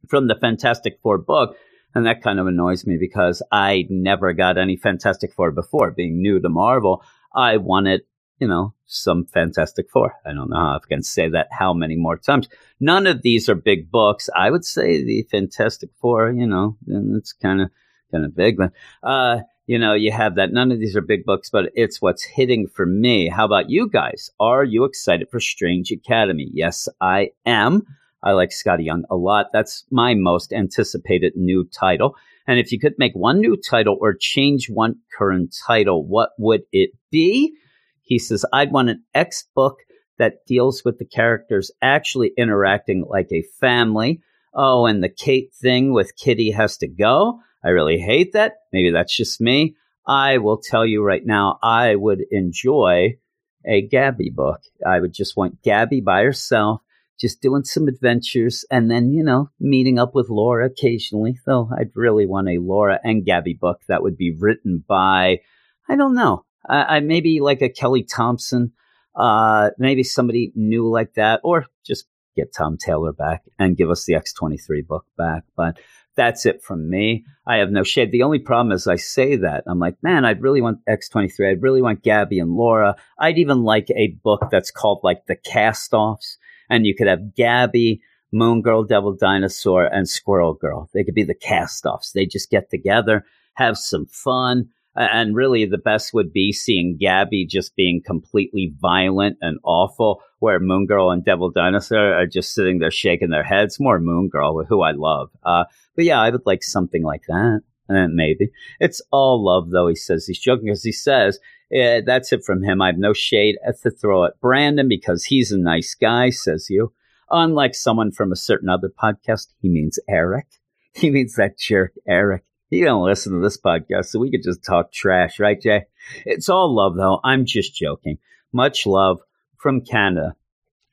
from the Fantastic Four book. And that kind of annoys me because I never got any Fantastic Four before. Being new to Marvel, I wanted, you know, some Fantastic Four. I don't know how I can say that how many more times. None of these are big books. I would say the Fantastic Four, you know, and it's kind of kind of big, but uh, you know, you have that. None of these are big books, but it's what's hitting for me. How about you guys? Are you excited for Strange Academy? Yes, I am. I like Skottie Young a lot. That's my most anticipated new title. And if you could make one new title or change one current title, what would it be? He says, I'd want an X book that deals with the characters actually interacting like a family. Oh, and the Kate thing with Kitty has to go. I really hate that. Maybe that's just me. I will tell you right now, I would enjoy a Gabby book. I would just want Gabby by herself just doing some adventures and then, you know, meeting up with Laura occasionally. Though I'd really want a Laura and Gabby book that would be written by, I don't know, I, I maybe like a Kelly Thompson, uh, maybe somebody new like that, or just get Tom Taylor back and give us the X23 book back. But that's it from me. I have no shade. The only problem is I say that. I'm like, man, I'd really want X23. I'd really want Gabby and Laura. I'd even like a book that's called like The Cast Offs and you could have Gabby, Moon Girl, Devil Dinosaur, and Squirrel Girl. They could be the cast offs. They just get together, have some fun. And really, the best would be seeing Gabby just being completely violent and awful, where Moon Girl and Devil Dinosaur are just sitting there shaking their heads. More Moon Girl, who I love. Uh, but yeah, I would like something like that. Uh, maybe. It's all love, though, he says. He's joking because he says that's it from him. I have no shade to throw at Brandon because he's a nice guy, says you. Unlike someone from a certain other podcast, he means Eric. He means that jerk, Eric. He don't listen to this podcast, so we could just talk trash, right, Jay? It's all love, though. I'm just joking. Much love from Canada.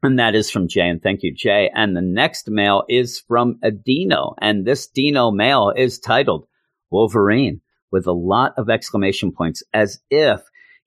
And that is from Jay. And thank you, Jay. And the next mail is from a Dino. And this Dino mail is titled Wolverine with a lot of exclamation points as if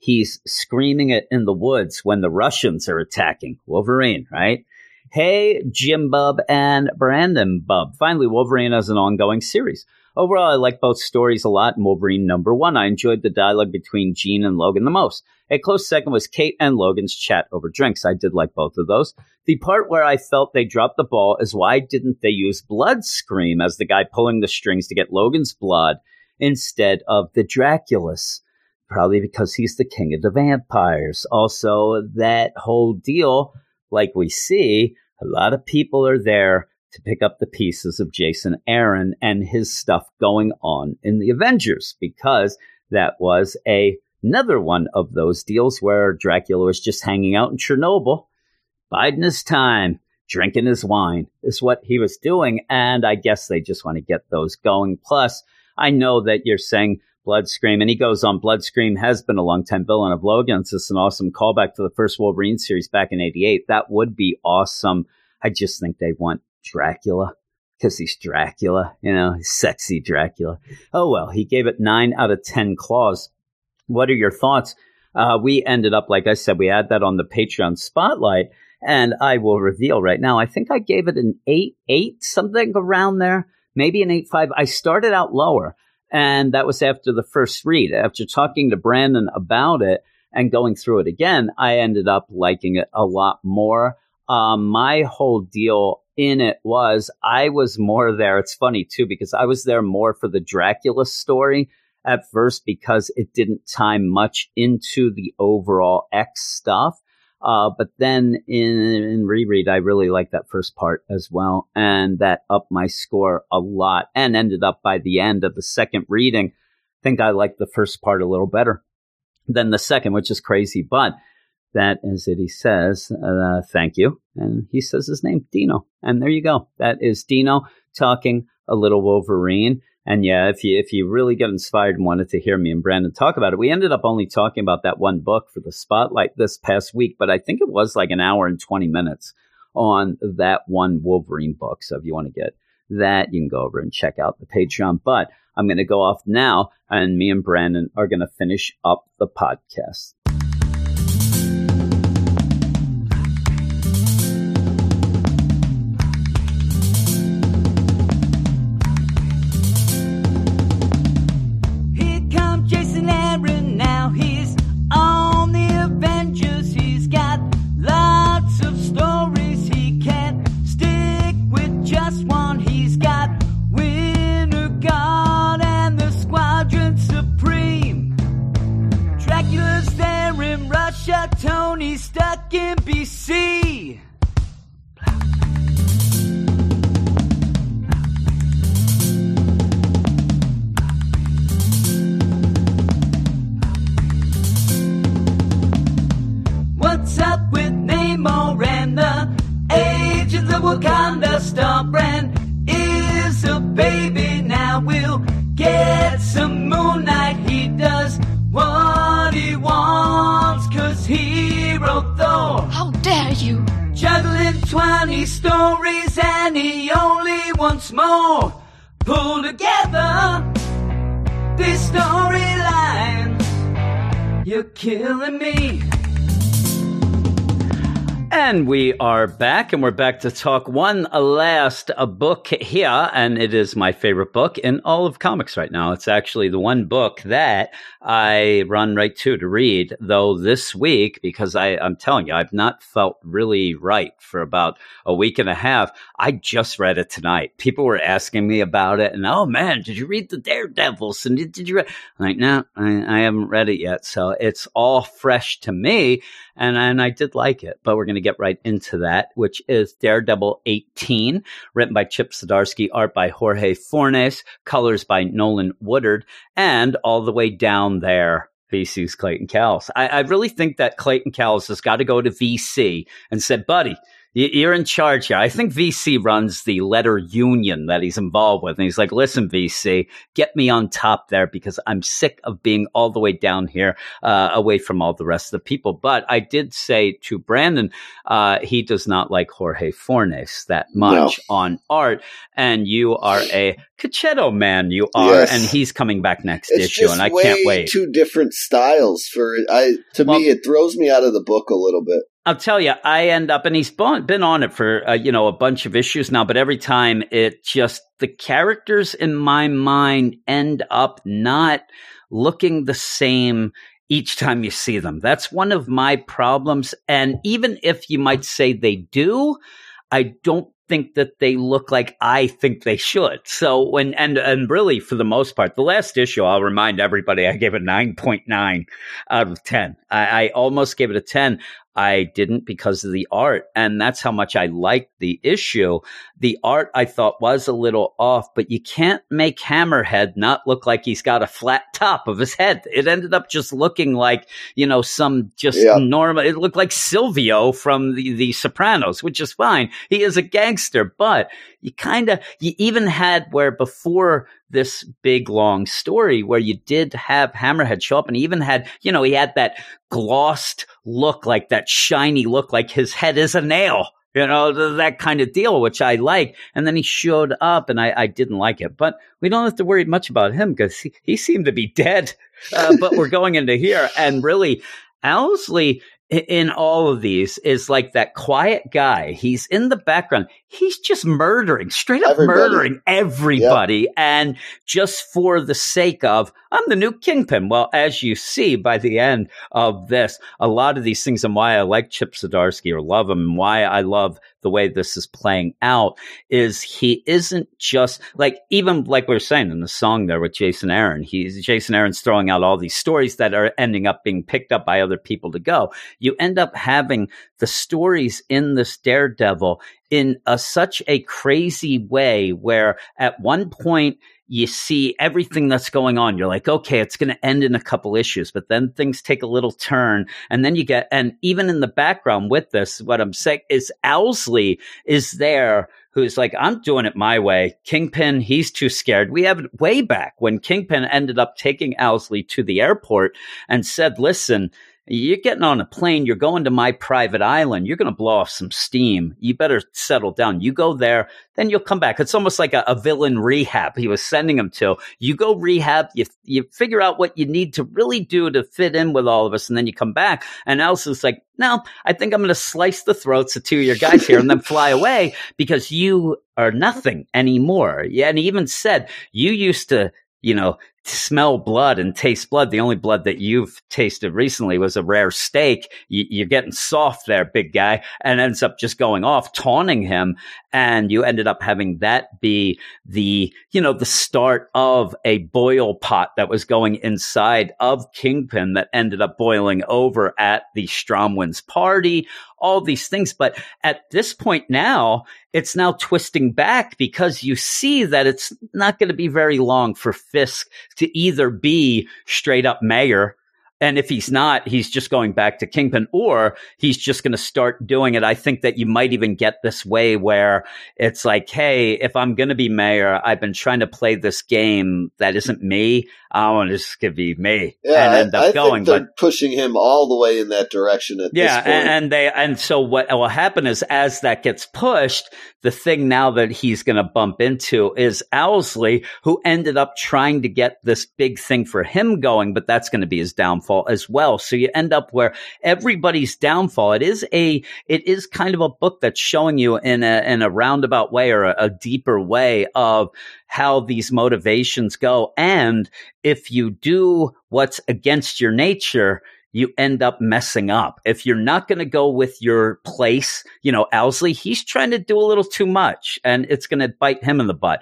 He's screaming it in the woods when the Russians are attacking. Wolverine, right? Hey, Jim Bub and Brandon Bub. Finally, Wolverine has an ongoing series. Overall, I like both stories a lot. In Wolverine number one, I enjoyed the dialogue between Jean and Logan the most. A close second was Kate and Logan's chat over drinks. I did like both of those. The part where I felt they dropped the ball is why didn't they use Blood Scream as the guy pulling the strings to get Logan's blood instead of the Draculus? Probably because he's the king of the vampires. Also, that whole deal, like we see, a lot of people are there to pick up the pieces of Jason Aaron and his stuff going on in the Avengers because that was a another one of those deals where Dracula was just hanging out in Chernobyl, biding his time, drinking his wine is what he was doing. And I guess they just want to get those going. Plus, I know that you're saying, Bloodscream. And he goes on, Bloodscream has been a long time villain of Logan's. Is an awesome callback to the first Wolverine series back in 88. That would be awesome. I just think they want Dracula because he's Dracula, you know, sexy Dracula. Oh, well, he gave it nine out of 10 claws. What are your thoughts? Uh, we ended up, like I said, we had that on the Patreon spotlight. And I will reveal right now, I think I gave it an eight, eight, something around there, maybe an eight, five. I started out lower. And that was after the first read. After talking to Brandon about it and going through it again, I ended up liking it a lot more. Um, my whole deal in it was I was more there. It's funny too, because I was there more for the Dracula story at first because it didn't time much into the overall X stuff. Uh, but then in, in reread, I really liked that first part as well. And that upped my score a lot and ended up by the end of the second reading. I think I liked the first part a little better than the second, which is crazy. But that is it. He says, uh, thank you. And he says his name, Dino. And there you go. That is Dino talking a little Wolverine. And yeah, if you if you really get inspired and wanted to hear me and Brandon talk about it, we ended up only talking about that one book for the spotlight this past week, but I think it was like an hour and twenty minutes on that one Wolverine book. So if you want to get that, you can go over and check out the Patreon. But I'm going to go off now, and me and Brandon are going to finish up the podcast. And we're back to talk one last a book here, and it is my favorite book in all of comics right now. It's actually the one book that I run right to to read, though this week, because I, I'm telling you, I've not felt really right for about a week and a half. I just read it tonight. People were asking me about it, and oh man, did you read the Daredevils? And did, did you read? I'm like, no, I, I haven't read it yet, so it's all fresh to me and and I did like it. But we're going to get right into that, which is Daredevil 18, written by Chip Zdarsky, art by Jorge Fornes, colors by Nolan Woodard, and all the way down there. VC's Clayton Cowles. I, I really think that Clayton Cowles has got to go to VC and said, buddy, you're in charge here. I think VC runs the letter union that he's involved with. And he's like, listen, VC, get me on top there because I'm sick of being all the way down here, uh, away from all the rest of the people. But I did say to Brandon, uh, he does not like Jorge Fornes that much on art. And you are a Checchetto man, you are. Yes. And he's coming back next It's issue. And I can't wait. two different styles for I. To Well- me, it throws me out of the book a little bit. I'll tell you, I end up, and he's been on it for uh, you know a bunch of issues now, but every time it just the characters in my mind end up not looking the same each time you see them. That's one of my problems, and even if you might say they do, I don't think that they look like I think they should. So when and and really for the most part, the last issue, I'll remind everybody, I gave it nine point nine out of ten. I, I almost gave it a ten. I didn't because of the art, and that's how much I liked the issue. The art I thought was a little off, but you can't make Hammerhead not look like he's got a flat top of his head. It ended up just looking like you know some just Yeah. normal. It looked like Silvio from the the Sopranos, which is fine. He is a gangster, but you kind of you even had where before this big long story where you did have Hammerhead show up and he even had, you know, he had that glossed look, like that shiny look, like his head is a nail. You know, that kind of deal, which I like. And then he showed up and I, I didn't like it. But we don't have to worry much about him because he, he seemed to be dead. Uh, but we're going into here. And really, Owlsley in all of these is like that quiet guy. He's in the background. He's just murdering, straight up Everybody. murdering everybody. And just for the sake of, I'm the new kingpin. Well, as you see by the end of this, a lot of these things and why I like Chip Zdarsky or love him and why I love the way this is playing out is he isn't just like, even like we are saying in the song there with Jason Aaron, he's Jason Aaron's throwing out all these stories that are ending up being picked up by other people to go. You end up having the stories in this Daredevil in a, such a crazy way where at one point you see everything that's going on. You're like, okay, it's going to end in a couple issues, but then things take a little turn. And then you get, and even in the background with this, what I'm saying is Owlsley is there who's like, I'm doing it my way. Kingpin, he's too scared. We have it way back when Kingpin ended up taking Owlsley to the airport and said, listen, you're getting on a plane. You're going to my private island. You're going to blow off some steam. You better settle down. You go there, then you'll come back. It's almost like a, a villain rehab he was sending him to. You go rehab, you, you figure out what you need to really do to fit in with all of us, and then you come back. And Elsa's like, no, I think I'm going to slice the throats of two of your guys here and then fly away because you are nothing anymore. Yeah. And he even said, you used to, you know, smell blood and taste blood. The only blood that you've tasted recently was a rare steak. You, are getting soft there, big guy, and ends up just going off, taunting him. And you ended up having that be the, you know, the start of a boil pot that was going inside of Kingpin that ended up boiling over at the Stromwyns party, all these things. But at this point now, it's now twisting back because you see that it's not going to be very long for Fisk to either be straight up mayor and if he's not, he's just going back to Kingpin, or he's just going to start doing it. I think that you might even get this way where it's like, hey, if I'm going to be mayor, I've been trying to play this game that isn't me. I want to just be me Yeah, and end I, up I going. think they're But pushing him all the way in that direction at yeah, this point. and, and they and so what will happen is as that gets pushed, the thing now that he's going to bump into is Owlsley, who ended up trying to get this big thing for him going, but that's going to be his downfall as well. So you end up where everybody's downfall. It is a it is kind of a book that's showing you in a in a roundabout way or a, a deeper way of how these motivations go, and if you do what's against your nature you end up messing up. If you're not going to go with your place, you know, Owlsley, he's trying to do a little too much and it's going to bite him in the butt.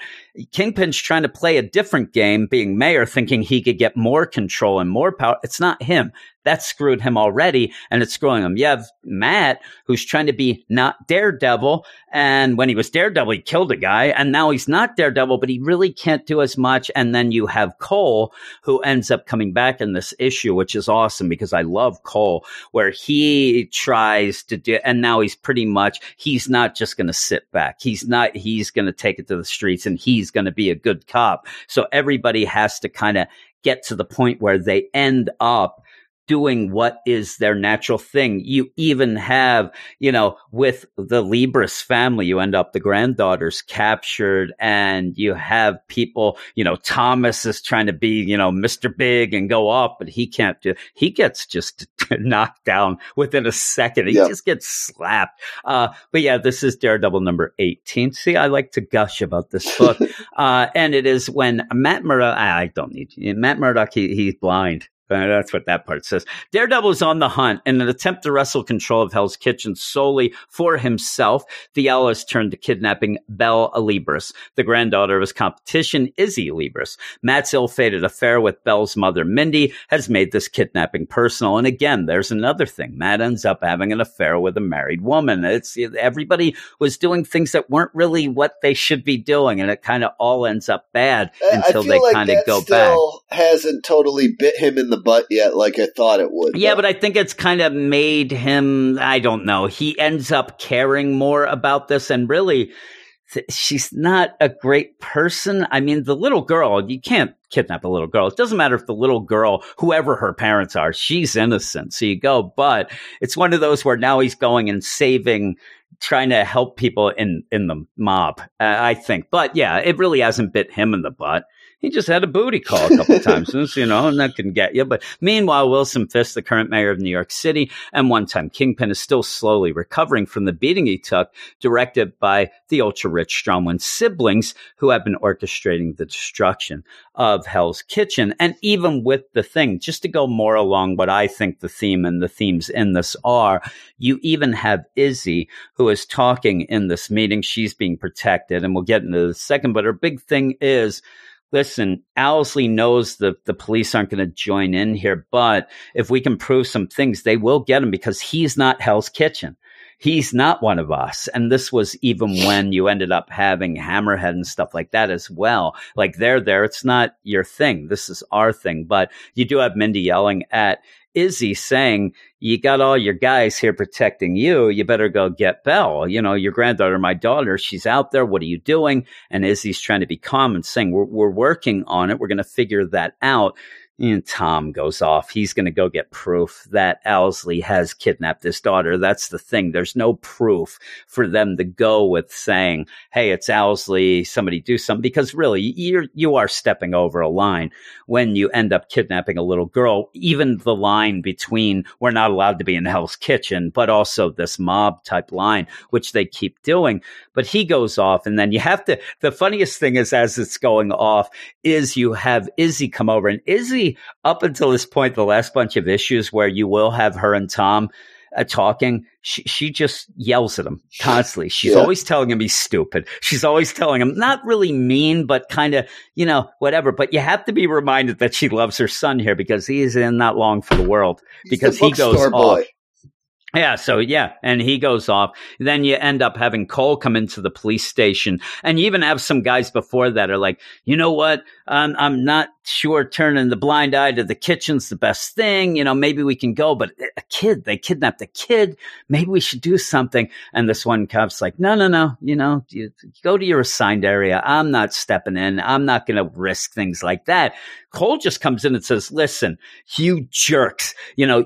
Kingpin's trying to play a different game, being mayor, thinking he could get more control and more power. It's not him. That screwed him already and it's screwing him. You have Matt, who's trying to be not Daredevil. And when he was Daredevil, he killed a guy. And now he's not Daredevil, but he really can't do as much. And then you have Cole, who ends up coming back in this issue, which is awesome because I love Cole, where he tries to do, and now he's pretty much, he's not just going to sit back. He's not, he's going to take it to the streets and he's going to be a good cop. So everybody has to kind of get to the point where they end up doing what is their natural thing. You even have, you know, with the Libris family, you end up the granddaughters captured and you have people, you know, Thomas is trying to be, you know, Mr. Big and go off, but he can't do, he gets just knocked down within a second. He just gets slapped. Uh, but yeah, this is Daredevil number 18. See, I like to gush about this book. uh, and it is when Matt Murdock, I don't need Matt Murdock, he, he's blind. Uh, that's what that part says. Daredevil is on the hunt in an attempt to wrestle control of Hell's Kitchen solely for himself. The owl has turned to kidnapping Belle Libris, the granddaughter of his competition, Izzy Libris. Matt's ill-fated affair with Belle's mother, Mindy, has made this kidnapping personal. And again, there's another thing. Matt ends up having an affair with a married woman. It's everybody was doing things that weren't really what they should be doing, and it kind of all ends up bad until they like kind of go back. hasn't totally bit him in the butt yet, like I thought it would. Yeah, though. but I think it's kind of made him, I don't know, he ends up caring more about this and really she's not a great person. I mean, the little girl, you can't kidnap a little girl. It doesn't matter if the little girl, whoever her parents are, she's innocent. So you go, but it's one of those where now he's going and saving trying to help people in in the mob uh, i think but yeah it really hasn't bit him in the butt he just had a booty call a couple times, you know, and that can get you. But meanwhile, Wilson Fisk, the current mayor of New York City and one time Kingpin, is still slowly recovering from the beating he took, directed by the ultra rich Stromwyn siblings who have been orchestrating the destruction of Hell's Kitchen. And even with the thing, just to go more along what I think the theme and the themes in this are, you even have Izzy, who is talking in this meeting. She's being protected, and we'll get into the second, but her big thing is listen, Owlsley knows the, the police aren't going to join in here, but if we can prove some things, they will get him because he's not Hell's Kitchen. He's not one of us. And this was even when you ended up having Hammerhead and stuff like that as well. Like they're there. It's not your thing. This is our thing. But you do have Mindy yelling at Izzy saying, You got all your guys here protecting you. You better go get Belle. You know, your granddaughter, my daughter, she's out there. What are you doing? And Izzy's trying to be calm and saying, We're, we're working on it. We're going to figure that out. And Tom goes off. He's going to go get proof that Owlsley has kidnapped his daughter. That's the thing. There's no proof for them to go with saying, "Hey, it's Owlsley. Somebody do something." Because really, you're you are stepping over a line when you end up kidnapping a little girl. Even the line between "We're not allowed to be in Hell's Kitchen," but also this mob type line, which they keep doing. But he goes off, and then you have to. The funniest thing is, as it's going off, is you have Izzy come over, and Izzy up until this point, the last bunch of issues where you will have her and Tom uh, talking, she, she just yells at him constantly. She's Yeah. always telling him he's stupid. She's always telling him, not really mean, but kind of, you know, whatever. But you have to be reminded that she loves her son here because he is in not long for the world because the he goes off. boy. Yeah, so yeah, and he goes off. Then you end up having Cole come into the police station, and you even have some guys before that are like, you know what? I'm I'm not sure turning the blind eye to the kitchen's the best thing. You know, maybe we can go, but a kid, they kidnapped a kid. Maybe we should do something. And this one cop's like, no, no, no. You know, you go to your assigned area. I'm not stepping in. I'm not going to risk things like that. Cole just comes in and says, listen, you jerks, you know,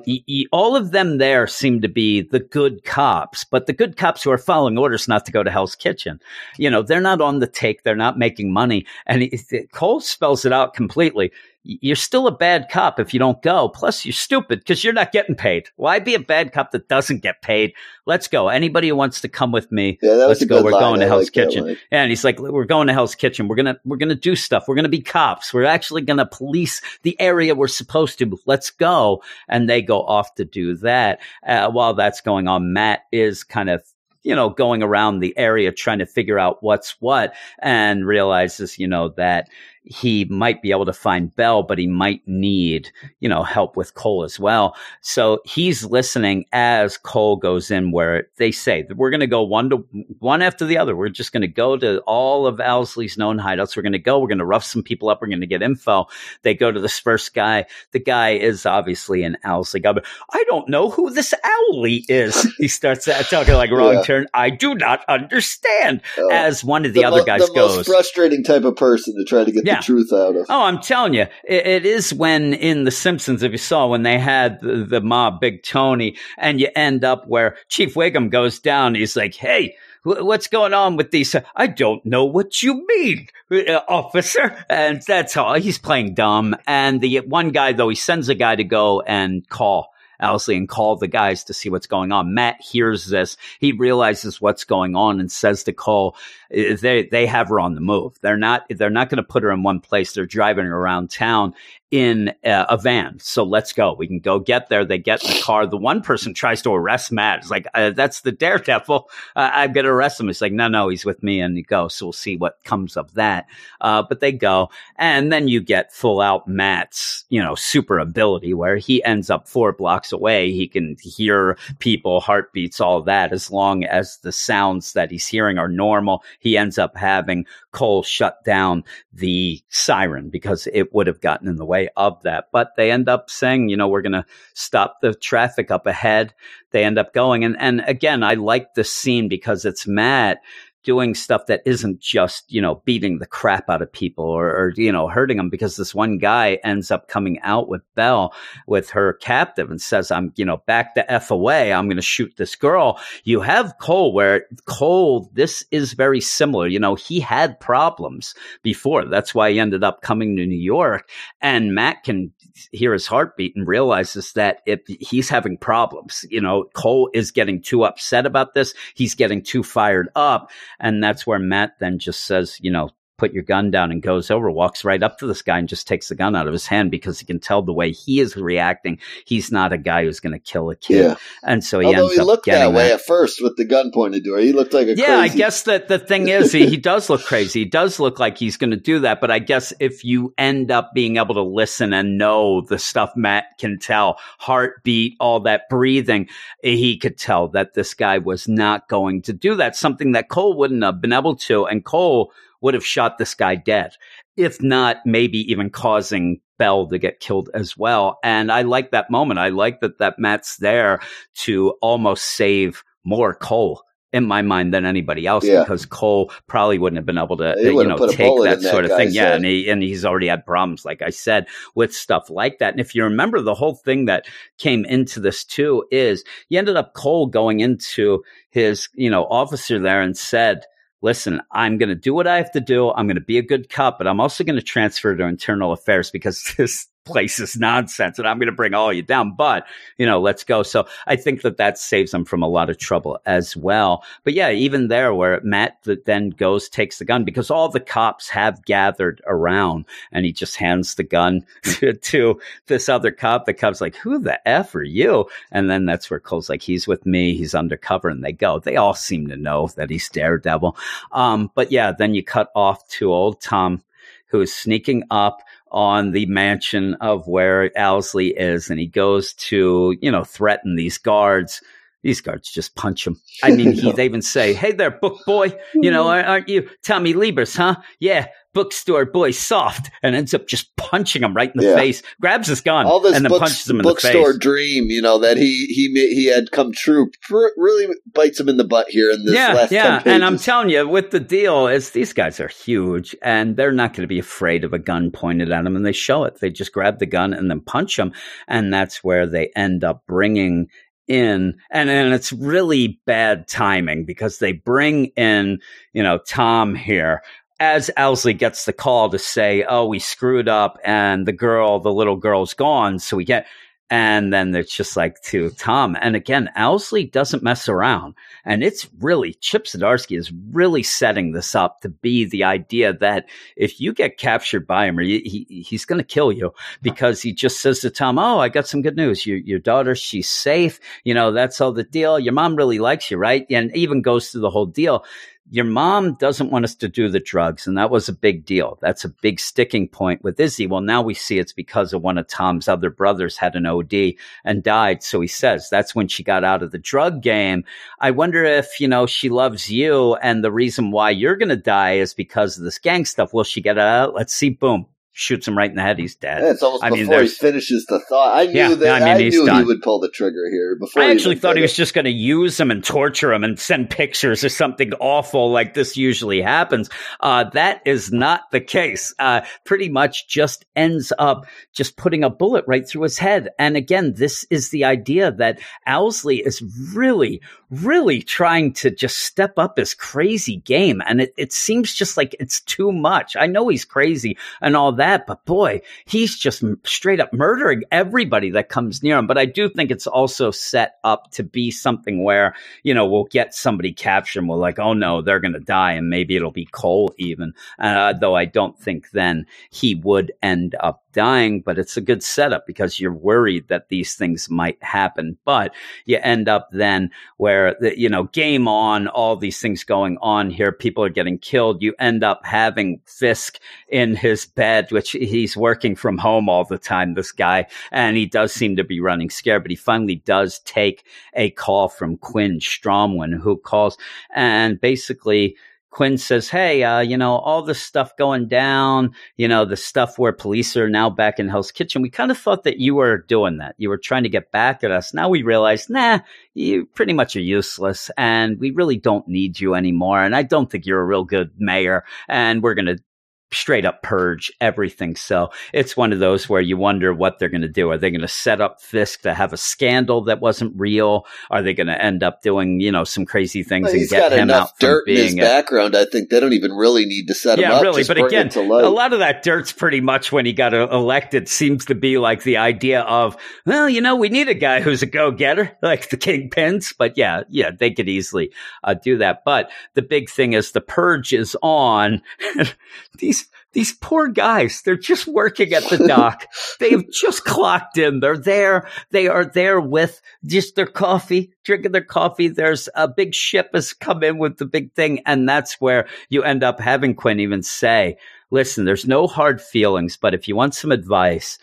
all of them there seem to be the good cops, but the good cops who are following orders not to go to Hell's Kitchen. You know, they're not on the take. They're not making money. And he, Cole spells it out completely. You're still a bad cop if you don't go. Plus, you're stupid because you're not getting paid. Why be a bad cop that doesn't get paid? Let's go. Anybody who wants to come with me, Yeah, let's go. We're line. going to I Hell's like Kitchen. And he's like, we're going to Hell's Kitchen. We're gonna we're gonna do stuff. We're gonna be cops. We're actually gonna police the area we're supposed to. Let's go. And they go off to do that. Uh, while that's going on, Matt is kind of you know going around the area trying to figure out what's what, and realizes you know that he might be able to find Belle, but he might need, you know, help with Cole as well. So he's listening as Cole goes in where they say that we're going to go one to one after the other. We're just going to go to all of Owlsley's known hideouts. We're going to go. We're going to rough some people up. We're going to get info. They go to this first guy. The guy is obviously an Owlsley guy, but I don't know who this Owley is. he starts uh, talking like wrong Yeah. turn. I do not understand. Oh. As one of the, other mo- guys the goes. most frustrating type of person to try to get Yeah. The truth out of. Oh, I'm telling you, it, it is when in The Simpsons, if you saw when they had the, the mob, Big Tony, and you end up where Chief Wiggum goes down. He's like, "Hey, wh- what's going on with these? I don't know what you mean, uh, officer." And that's all. He's playing dumb. And the one guy though, he sends a guy to go and call. Owlsley and call the guys to see what's going on. Matt hears this. He realizes what's going on and says to Cole, they they have her on the move. They're not they're not going to put her in one place. They're driving her around town in a van. So let's go. We can go get there. They get in the car. The one person tries to arrest Matt. It's like uh, that's the daredevil. Uh, I'm going to arrest him. It's like no, no, he's with me, and you go. So we'll see what comes of that. Uh, but they go, and then you get full out Matt's you know super ability where he ends up four blocks away. He can hear people, heartbeats, all that, as long as the sounds that he's hearing are normal. He ends up having Cole shut down the siren because it would have gotten in the way of that. But they end up saying, you know, we're going to stop the traffic up ahead. They end up going. And, and again, I like this scene because it's Matt doing stuff that isn't just, you know, beating the crap out of people or, or, you know, hurting them because this one guy ends up coming out with Belle with her captive and says, I'm, you know, back the F away. I'm going to shoot this girl. You have Cole where Cole, this is very similar. You know, he had problems before. That's why he ended up coming to New York and Matt can hear his heartbeat and realizes that if he's having problems, you know, Cole is getting too upset about this. He's getting too fired up. And that's where Matt then just says, you know, put your gun down and goes over, walks right up to this guy and just takes the gun out of his hand because he can tell the way he is reacting. He's not a guy who's going to kill a kid. Yeah. And so he Although ends he up looked that way that. at first with the gun pointed to her. He looked like a Yeah, I guess that the thing is, he, he does look crazy. He does look like he's going to do that. But I guess if you end up being able to listen and know the stuff Matt can tell, heartbeat, all that breathing, he could tell that this guy was not going to do that. Something that Cole wouldn't have been able to. And Cole would have shot this guy dead, if not maybe even causing Belle to get killed as well. And I like that moment. I like that that Matt's there to almost save more Cole in my mind than anybody else Yeah. because Cole probably wouldn't have been able to, you know, take that that sort of thing. Yeah, and he and he's already had problems, like I said, with stuff like that. And if you remember, the whole thing that came into this too is you ended up Cole going into his, you know, officer there and said. Listen, I'm going to do what I have to do. I'm going to be a good cop, but I'm also going to transfer to internal affairs because this place is nonsense and I'm going to bring all you down. But, you know, let's go. So I think that that saves them from a lot of trouble as well. But yeah, even there where Matt th- then goes, takes the gun because all the cops have gathered around and he just hands the gun to, to this other cop. The cop's like, who the F are you? And then that's where Cole's like, he's with me. He's undercover and they go. They all seem to know that he's Daredevil. Um, but yeah, then you cut off to old Tom who is sneaking up on the mansion of where Owlsley is, and he goes to, you know, threaten these guards. These guards just punch him. I mean, he, they even say, "Hey there, book boy. You know, aren't you Tommy Liebers, huh? Yeah, bookstore boy, soft." And ends up just punching him right in the Yeah. face. Grabs his gun all this and then books- punches him in the face. bookstore dream, you know, that he he he had come true, really bites him in the butt here in this yeah, last yeah, 10 and I'm telling you, with the deal is these guys are huge, and they're not going to be afraid of a gun pointed at them, and they show it. They just grab the gun and then punch them, and that's where they end up bringing in, and and it's really bad timing because they bring in, you know, Tom here. As Owlsley gets the call to say, "Oh, we screwed up, and the girl, the little girl's gone," so we get, and then it's just like to Tom, and again, Owlsley doesn't mess around. And it's really, Chip Zdarsky is really setting this up to be the idea that if you get captured by him, or you, he, he's going to kill you because he just says to Tom, Oh, I got some good news. Your, your daughter, she's safe. You know, that's all the deal. Your mom really likes you, right? And even goes through the whole deal your mom doesn't want us to do the drugs, and that was a big deal. That's a big sticking point with Izzy. Well, now we see it's because of one of Tom's other brothers had an OD and died. So he says that's when she got out of the drug game. I wonder if, you know, she loves you and the reason why you're going to die is because of this gang stuff. Will she get out? Let's see. Boom. Shoots him right in the head. He's dead. Yeah, it's almost I mean, before he finishes the thought. I knew Yeah, that. I I, mean, he's knew he would pull the trigger here. Before I actually thought he was it. just going to use him and torture him and send pictures or something awful like this usually happens. Uh, that is not the case. Uh, pretty much just ends up just putting a bullet right through his head. And again, this is the idea that Owlsley is really, really trying to just step up his crazy game. And it, it seems just like it's too much. I know he's crazy and all that, but boy, he's just straight up murdering everybody that comes near him. But I do think it's also set up to be something where, you know, we'll get somebody captured and we're like, oh no, they're going to die. And maybe it'll be Cole even. Uh, though I don't think then he would end up dying, but it's a good setup because you're worried that these things might happen. But you end up then where the, you know, game on, all these things going on here, people are getting killed. You end up having Fisk in his bed, which he's working from home all the time, this guy, and he does seem to be running scared, but he finally does take a call from Quinn Stromwyn, who calls and basically Quinn says, Hey, uh, you know, all this stuff going down, you know, the stuff where police are now back in Hell's Kitchen. We kind of thought that you were doing that. You were trying to get back at us. Now we realize, nah, you pretty much are useless and we really don't need you anymore. And I don't think you're a real good mayor and we're going to straight up purge everything. So it's one of those where you wonder what they're going to do. Are they going to set up Fisk to have a scandal that wasn't real? Are they going to end up doing, you know, some crazy things Well, and get him out dirt in his a, background. I think they don't even really need to set him yeah, up. really. Just But again, it to light. a lot of that dirt's pretty much when he got elected seems to be like the idea of, well, you know, we need a guy who's a go getter, like the kingpins. But yeah, yeah, they could easily uh, do that. But the big thing is the purge is on. these these poor guys, they're just working at the dock. They've just clocked in. They're there. They are there with just their coffee, drinking their coffee. There's a big ship has come in with the big thing. And that's where you end up having Quinn even say, listen, there's no hard feelings, but if you want some advice,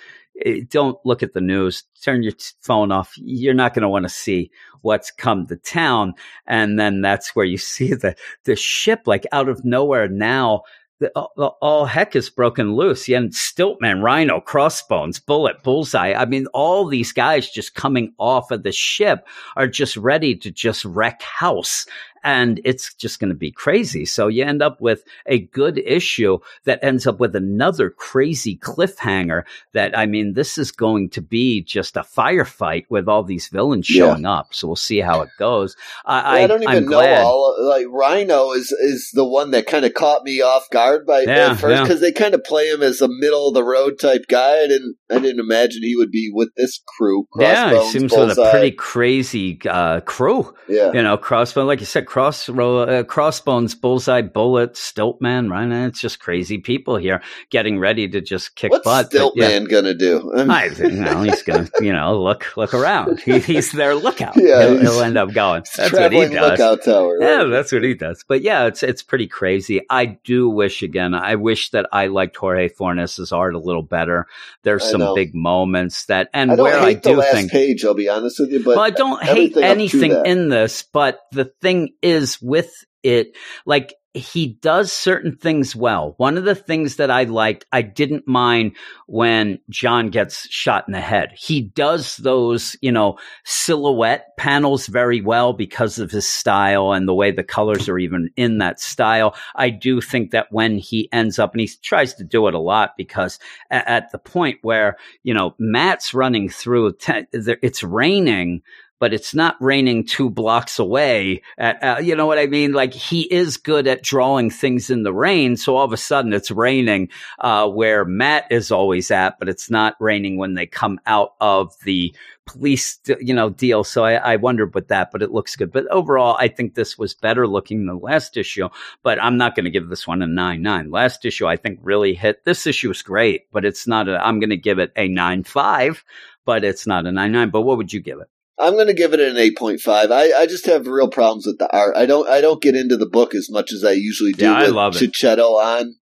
eh, don't look at the news. Turn your phone off. You're not going to want to see what's come to town. And then that's where you see the, the ship like out of nowhere now. All, all heck is broken loose. You Stiltman, Rhino, Crossbones, Bullet, Bullseye. I mean, all these guys just coming off of the ship are just ready to just wreck house. And it's just going to be crazy. So you end up with a good issue that ends up with another crazy cliffhanger that, I mean, this is going to be just a firefight with all these villains Yeah. showing up. So we'll see how it goes. I, I, don't even I'm know glad. all like Rhino is is the one that kind of caught me off guard by Yeah, at first because they kind of play him as a middle of the road type guy. I didn't I didn't imagine he would be with this crew. yeah, he Crossbones, seems with a pretty crazy uh, crew. yeah. You know, crossbone, like you said, cross uh, crossbones, bullseye, bullet, Stiltman, right? It's just crazy people here getting ready to just kick What's butt. but yeah. Stiltman gonna do? I'm- I think, you know, he's gonna, you know, look look around. He, he's their lookout. Yeah, he'll, he'll end up going. That's what he does. lookout tower. right? Yeah, that's what he does. But yeah, it's it's pretty crazy. I do wish again. I wish that I liked Jorge Fornes's art a little better. There's I some know. big moments that, and I where I do think page. I'll be honest with you, but well, I don't hate everything up to anything in this, but the thing is with it, like he does certain things well. One of the things that I liked, I didn't mind when John gets shot in the head. He does those, you know, silhouette panels very well because of his style and the way the colors are even in that style. I do think that when he ends up, and he tries to do it a lot because at, at the point where, you know, Matt's running through, it's raining but it's not raining two blocks away. At, uh, you know what I mean? Like he is good at drawing things in the rain. So all of a sudden it's raining uh, where Matt is always at, but it's not raining when they come out of the police, you know, deal. So I, I wondered with that, but it looks good. But overall, I think this was better looking than the last issue. But I'm not going to give this one a nine nine. Last issue I think really hit. This issue is great, but it's not a. I'm going to give it a nine five, but it's not a nine nine. But what would you give it? I'm going to give it an 8.5. I, I just have real problems with the art. I don't I don't get into the book as much as I usually do Yeah, I with love it. Checchetto on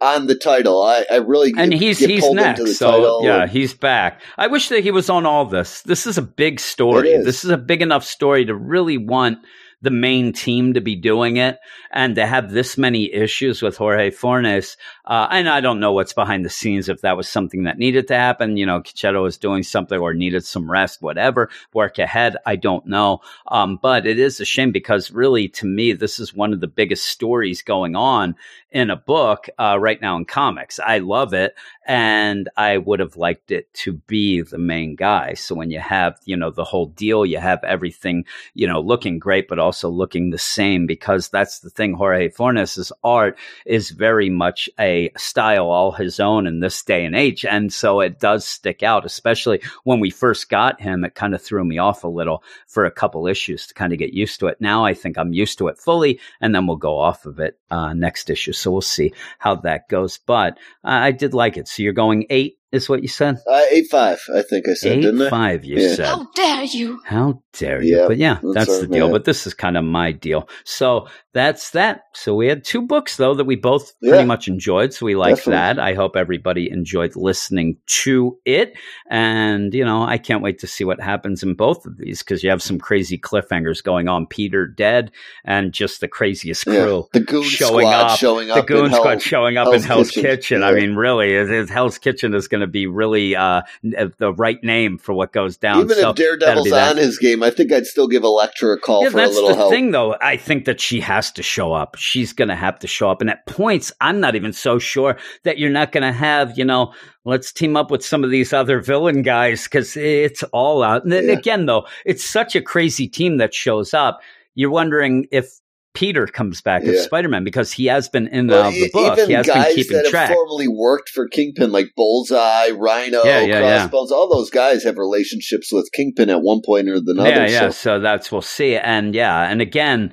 on the title. I, I really and get, he's get he's next. into the So title. yeah, he's back. I wish that he was on all this. This is a big story. This is a big enough story to really want the main team to be doing it and to have this many issues with Jorge Fornes. Uh, and I don't know what's behind the scenes if that was something that needed to happen. You know, Checchetto was doing something or needed some rest, whatever. Work ahead. I don't know. Um, but it is a shame because really, to me, this is one of the biggest stories going on in a book uh, right now in comics. I love it, and I would have liked it to be the main guy. So when you have you know the whole deal, you have everything you know looking great, but also looking the same because that's the thing. Jorge Fornes's art is very much a style all his own in this day and age, and so it does stick out. Especially when we first got him, it kind of threw me off a little for a couple issues to kind of get used to it. Now I think I'm used to it fully, and then we'll go off of it uh, next issue. So we'll see how that goes. But I did like it. So you're going eight is what you said. Uh, eight five, I think I said, Eight didn't I? five, you Yeah. said. How dare you? How dare you? Yeah, but yeah, that's that's, the deal. man. But this is kind of my deal. So that's that. So we had two books though that we both Yeah. pretty much enjoyed. So we like Definitely. that. I hope everybody enjoyed listening to it. And you know, I can't wait to see what happens in both of these because you have some crazy cliffhangers going on. Peter dead and just the craziest Yeah. crew. The Goon Showing Squad up. showing The up. in Goon Hell- Squad showing up in Hell's Hell's Kitchen. Kitchen. I mean, really, it, it- Hell's Kitchen is going to be really uh, the right name for what goes down. Even So if Daredevil's on his game, I think I'd still give Elektra a call Yeah, for a that's little the help. thing, though. I think that she has to show up. She's going to have to show up. And at points, I'm not even so sure that you're not going to have, you know, let's team up with some of these other villain guys because it's all out. And then Yeah. again, though, it's such a crazy team that shows up. You're wondering if Peter comes back as Spider Man because he has been in Well, the e- book. Even He has been keeping that track. have formerly worked for Kingpin, like Bullseye, Rhino, Yeah, yeah, yeah. Crossbones, all those guys have relationships with Kingpin at one point or another. Yeah, yeah. So. So that's we'll see. And yeah, and again,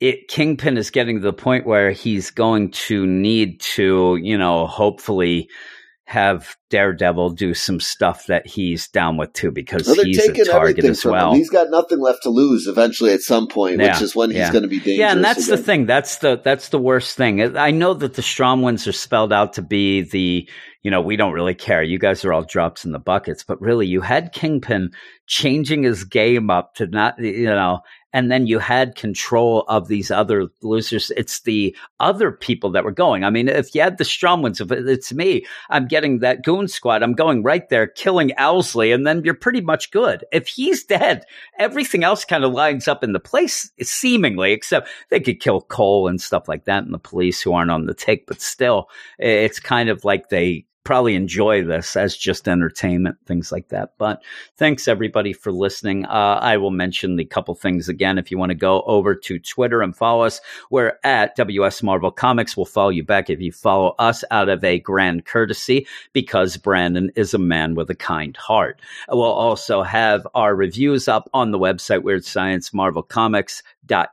it Kingpin is getting to the point where he's going to need to, you know, hopefully have Daredevil do some stuff that he's down with too, because Well, he's a target as well. him. He's got nothing left to lose eventually at some point, which is when he's going to be dangerous. Yeah, and that's the thing. That's the that's the worst thing. I know that the Stromwyns are spelled out to be the, you know, we don't really care. You guys are all drops in the buckets, but really, you had Kingpin changing his game up to not, you know, and then you had control of these other losers. It's the other people that were going. I mean, if you had the Stromwyns, if it's me, I'm getting that goon squad. I'm going right there, killing Owlsley, and then you're pretty much good. If he's dead, everything else kind of lines up in the place, seemingly, except they could kill Cole and stuff like that, and the police who aren't on the take. But still, it's kind of like they probably enjoy this as just entertainment, things like that. But thanks everybody for listening. Uh, I will mention the couple things again. If you want to go over to Twitter and follow us, we're at WS Marvel Comics. We'll follow you back if you follow us out of a grand courtesy because Brandon is a man with a kind heart. We'll also have our reviews up on the website, Weird Science Marvel Comics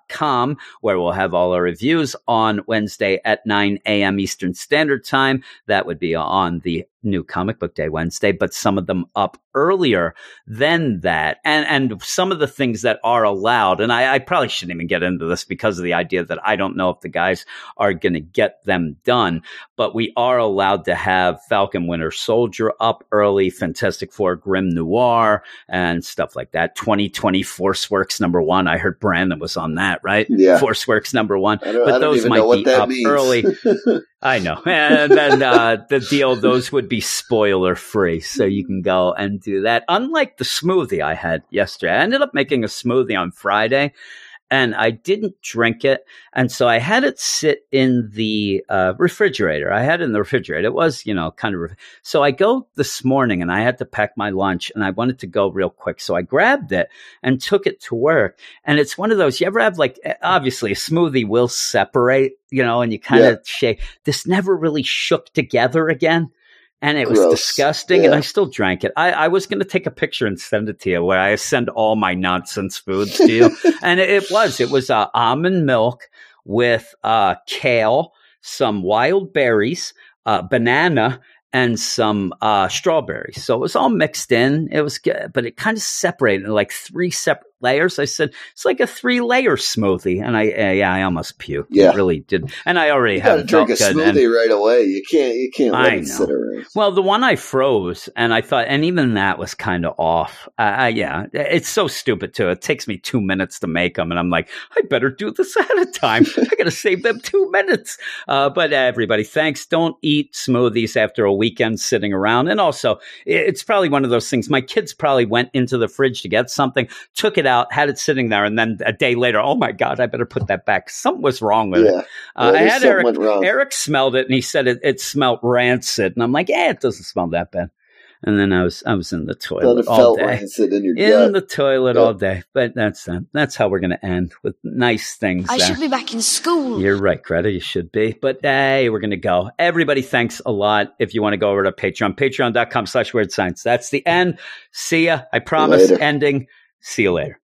com where we'll have all our reviews on Wednesday at 9 a.m. Eastern Standard Time. That would be on the new comic book day Wednesday, but some of them up earlier than that. And and some of the things that are allowed, and I, I probably shouldn't even get into this because of the idea that I don't know if the guys are gonna get them done, but we are allowed to have Falcon Winter Soldier up early, Fantastic Four Grimm Noir, and stuff like that. 2020 Force Works number one. I heard Brandon was on that, right? Yeah. Force Works number one. But those might be up means. early. I know. And then uh, the deal, those would be spoiler free. So you can go and do that. Unlike the smoothie I had yesterday, I ended up making a smoothie on Friday and I didn't drink it. And so I had it sit in the uh, refrigerator. I had it in the refrigerator. It was, you know, kind of. Re- so I go this morning and I had to pack my lunch and I wanted to go real quick. So I grabbed it and took it to work. And it's one of those, you ever have like, eh, obviously a smoothie will separate, you know, and you kind of shake. This never really shook together again. And it was Gross. disgusting, and I still drank it. I, I was going to take a picture and send it to you, where I send all my nonsense foods to you, and it, it was it was uh, almond milk with uh, kale, some wild berries, uh, banana, and some uh, strawberries. So it was all mixed in. It was good, but it kind of separated like three separate layers. I said it's like a three layer smoothie, and I uh, yeah I almost puked. Yeah. it really did. And I already You got to had drink a good, and- smoothie right away. You can't. You can't let I it know. sit around. well, the one I froze, and I thought, and even that was kind of off. Uh, I, yeah, it's so stupid too. It takes me two minutes to make them, and I'm like, I better do this ahead of time. I got to save them two minutes. Uh, but uh, everybody, thanks. Don't eat smoothies after a weekend sitting around. And also, it's probably one of those things. My kids probably went into the fridge to get something, took it out, had it sitting there, and then a day later, oh my god, I better put that back. Something was wrong with it. Uh, Yeah, I had Eric. Eric smelled it and he said it, it smelled rancid. And I'm like, yeah, it doesn't smell that bad. And then I was I was in the toilet it all felt day. rancid in your In gut. the toilet Yeah. all day. But that's that. That's how we're gonna end with nice things. I there. should be back in school. You're right, Greta. You should be. But hey, we're going to go. Everybody, thanks a lot. If you want to go over to Patreon, patreon.com slash weird science. That's the end. See ya. I promise. Later. Ending. See you later.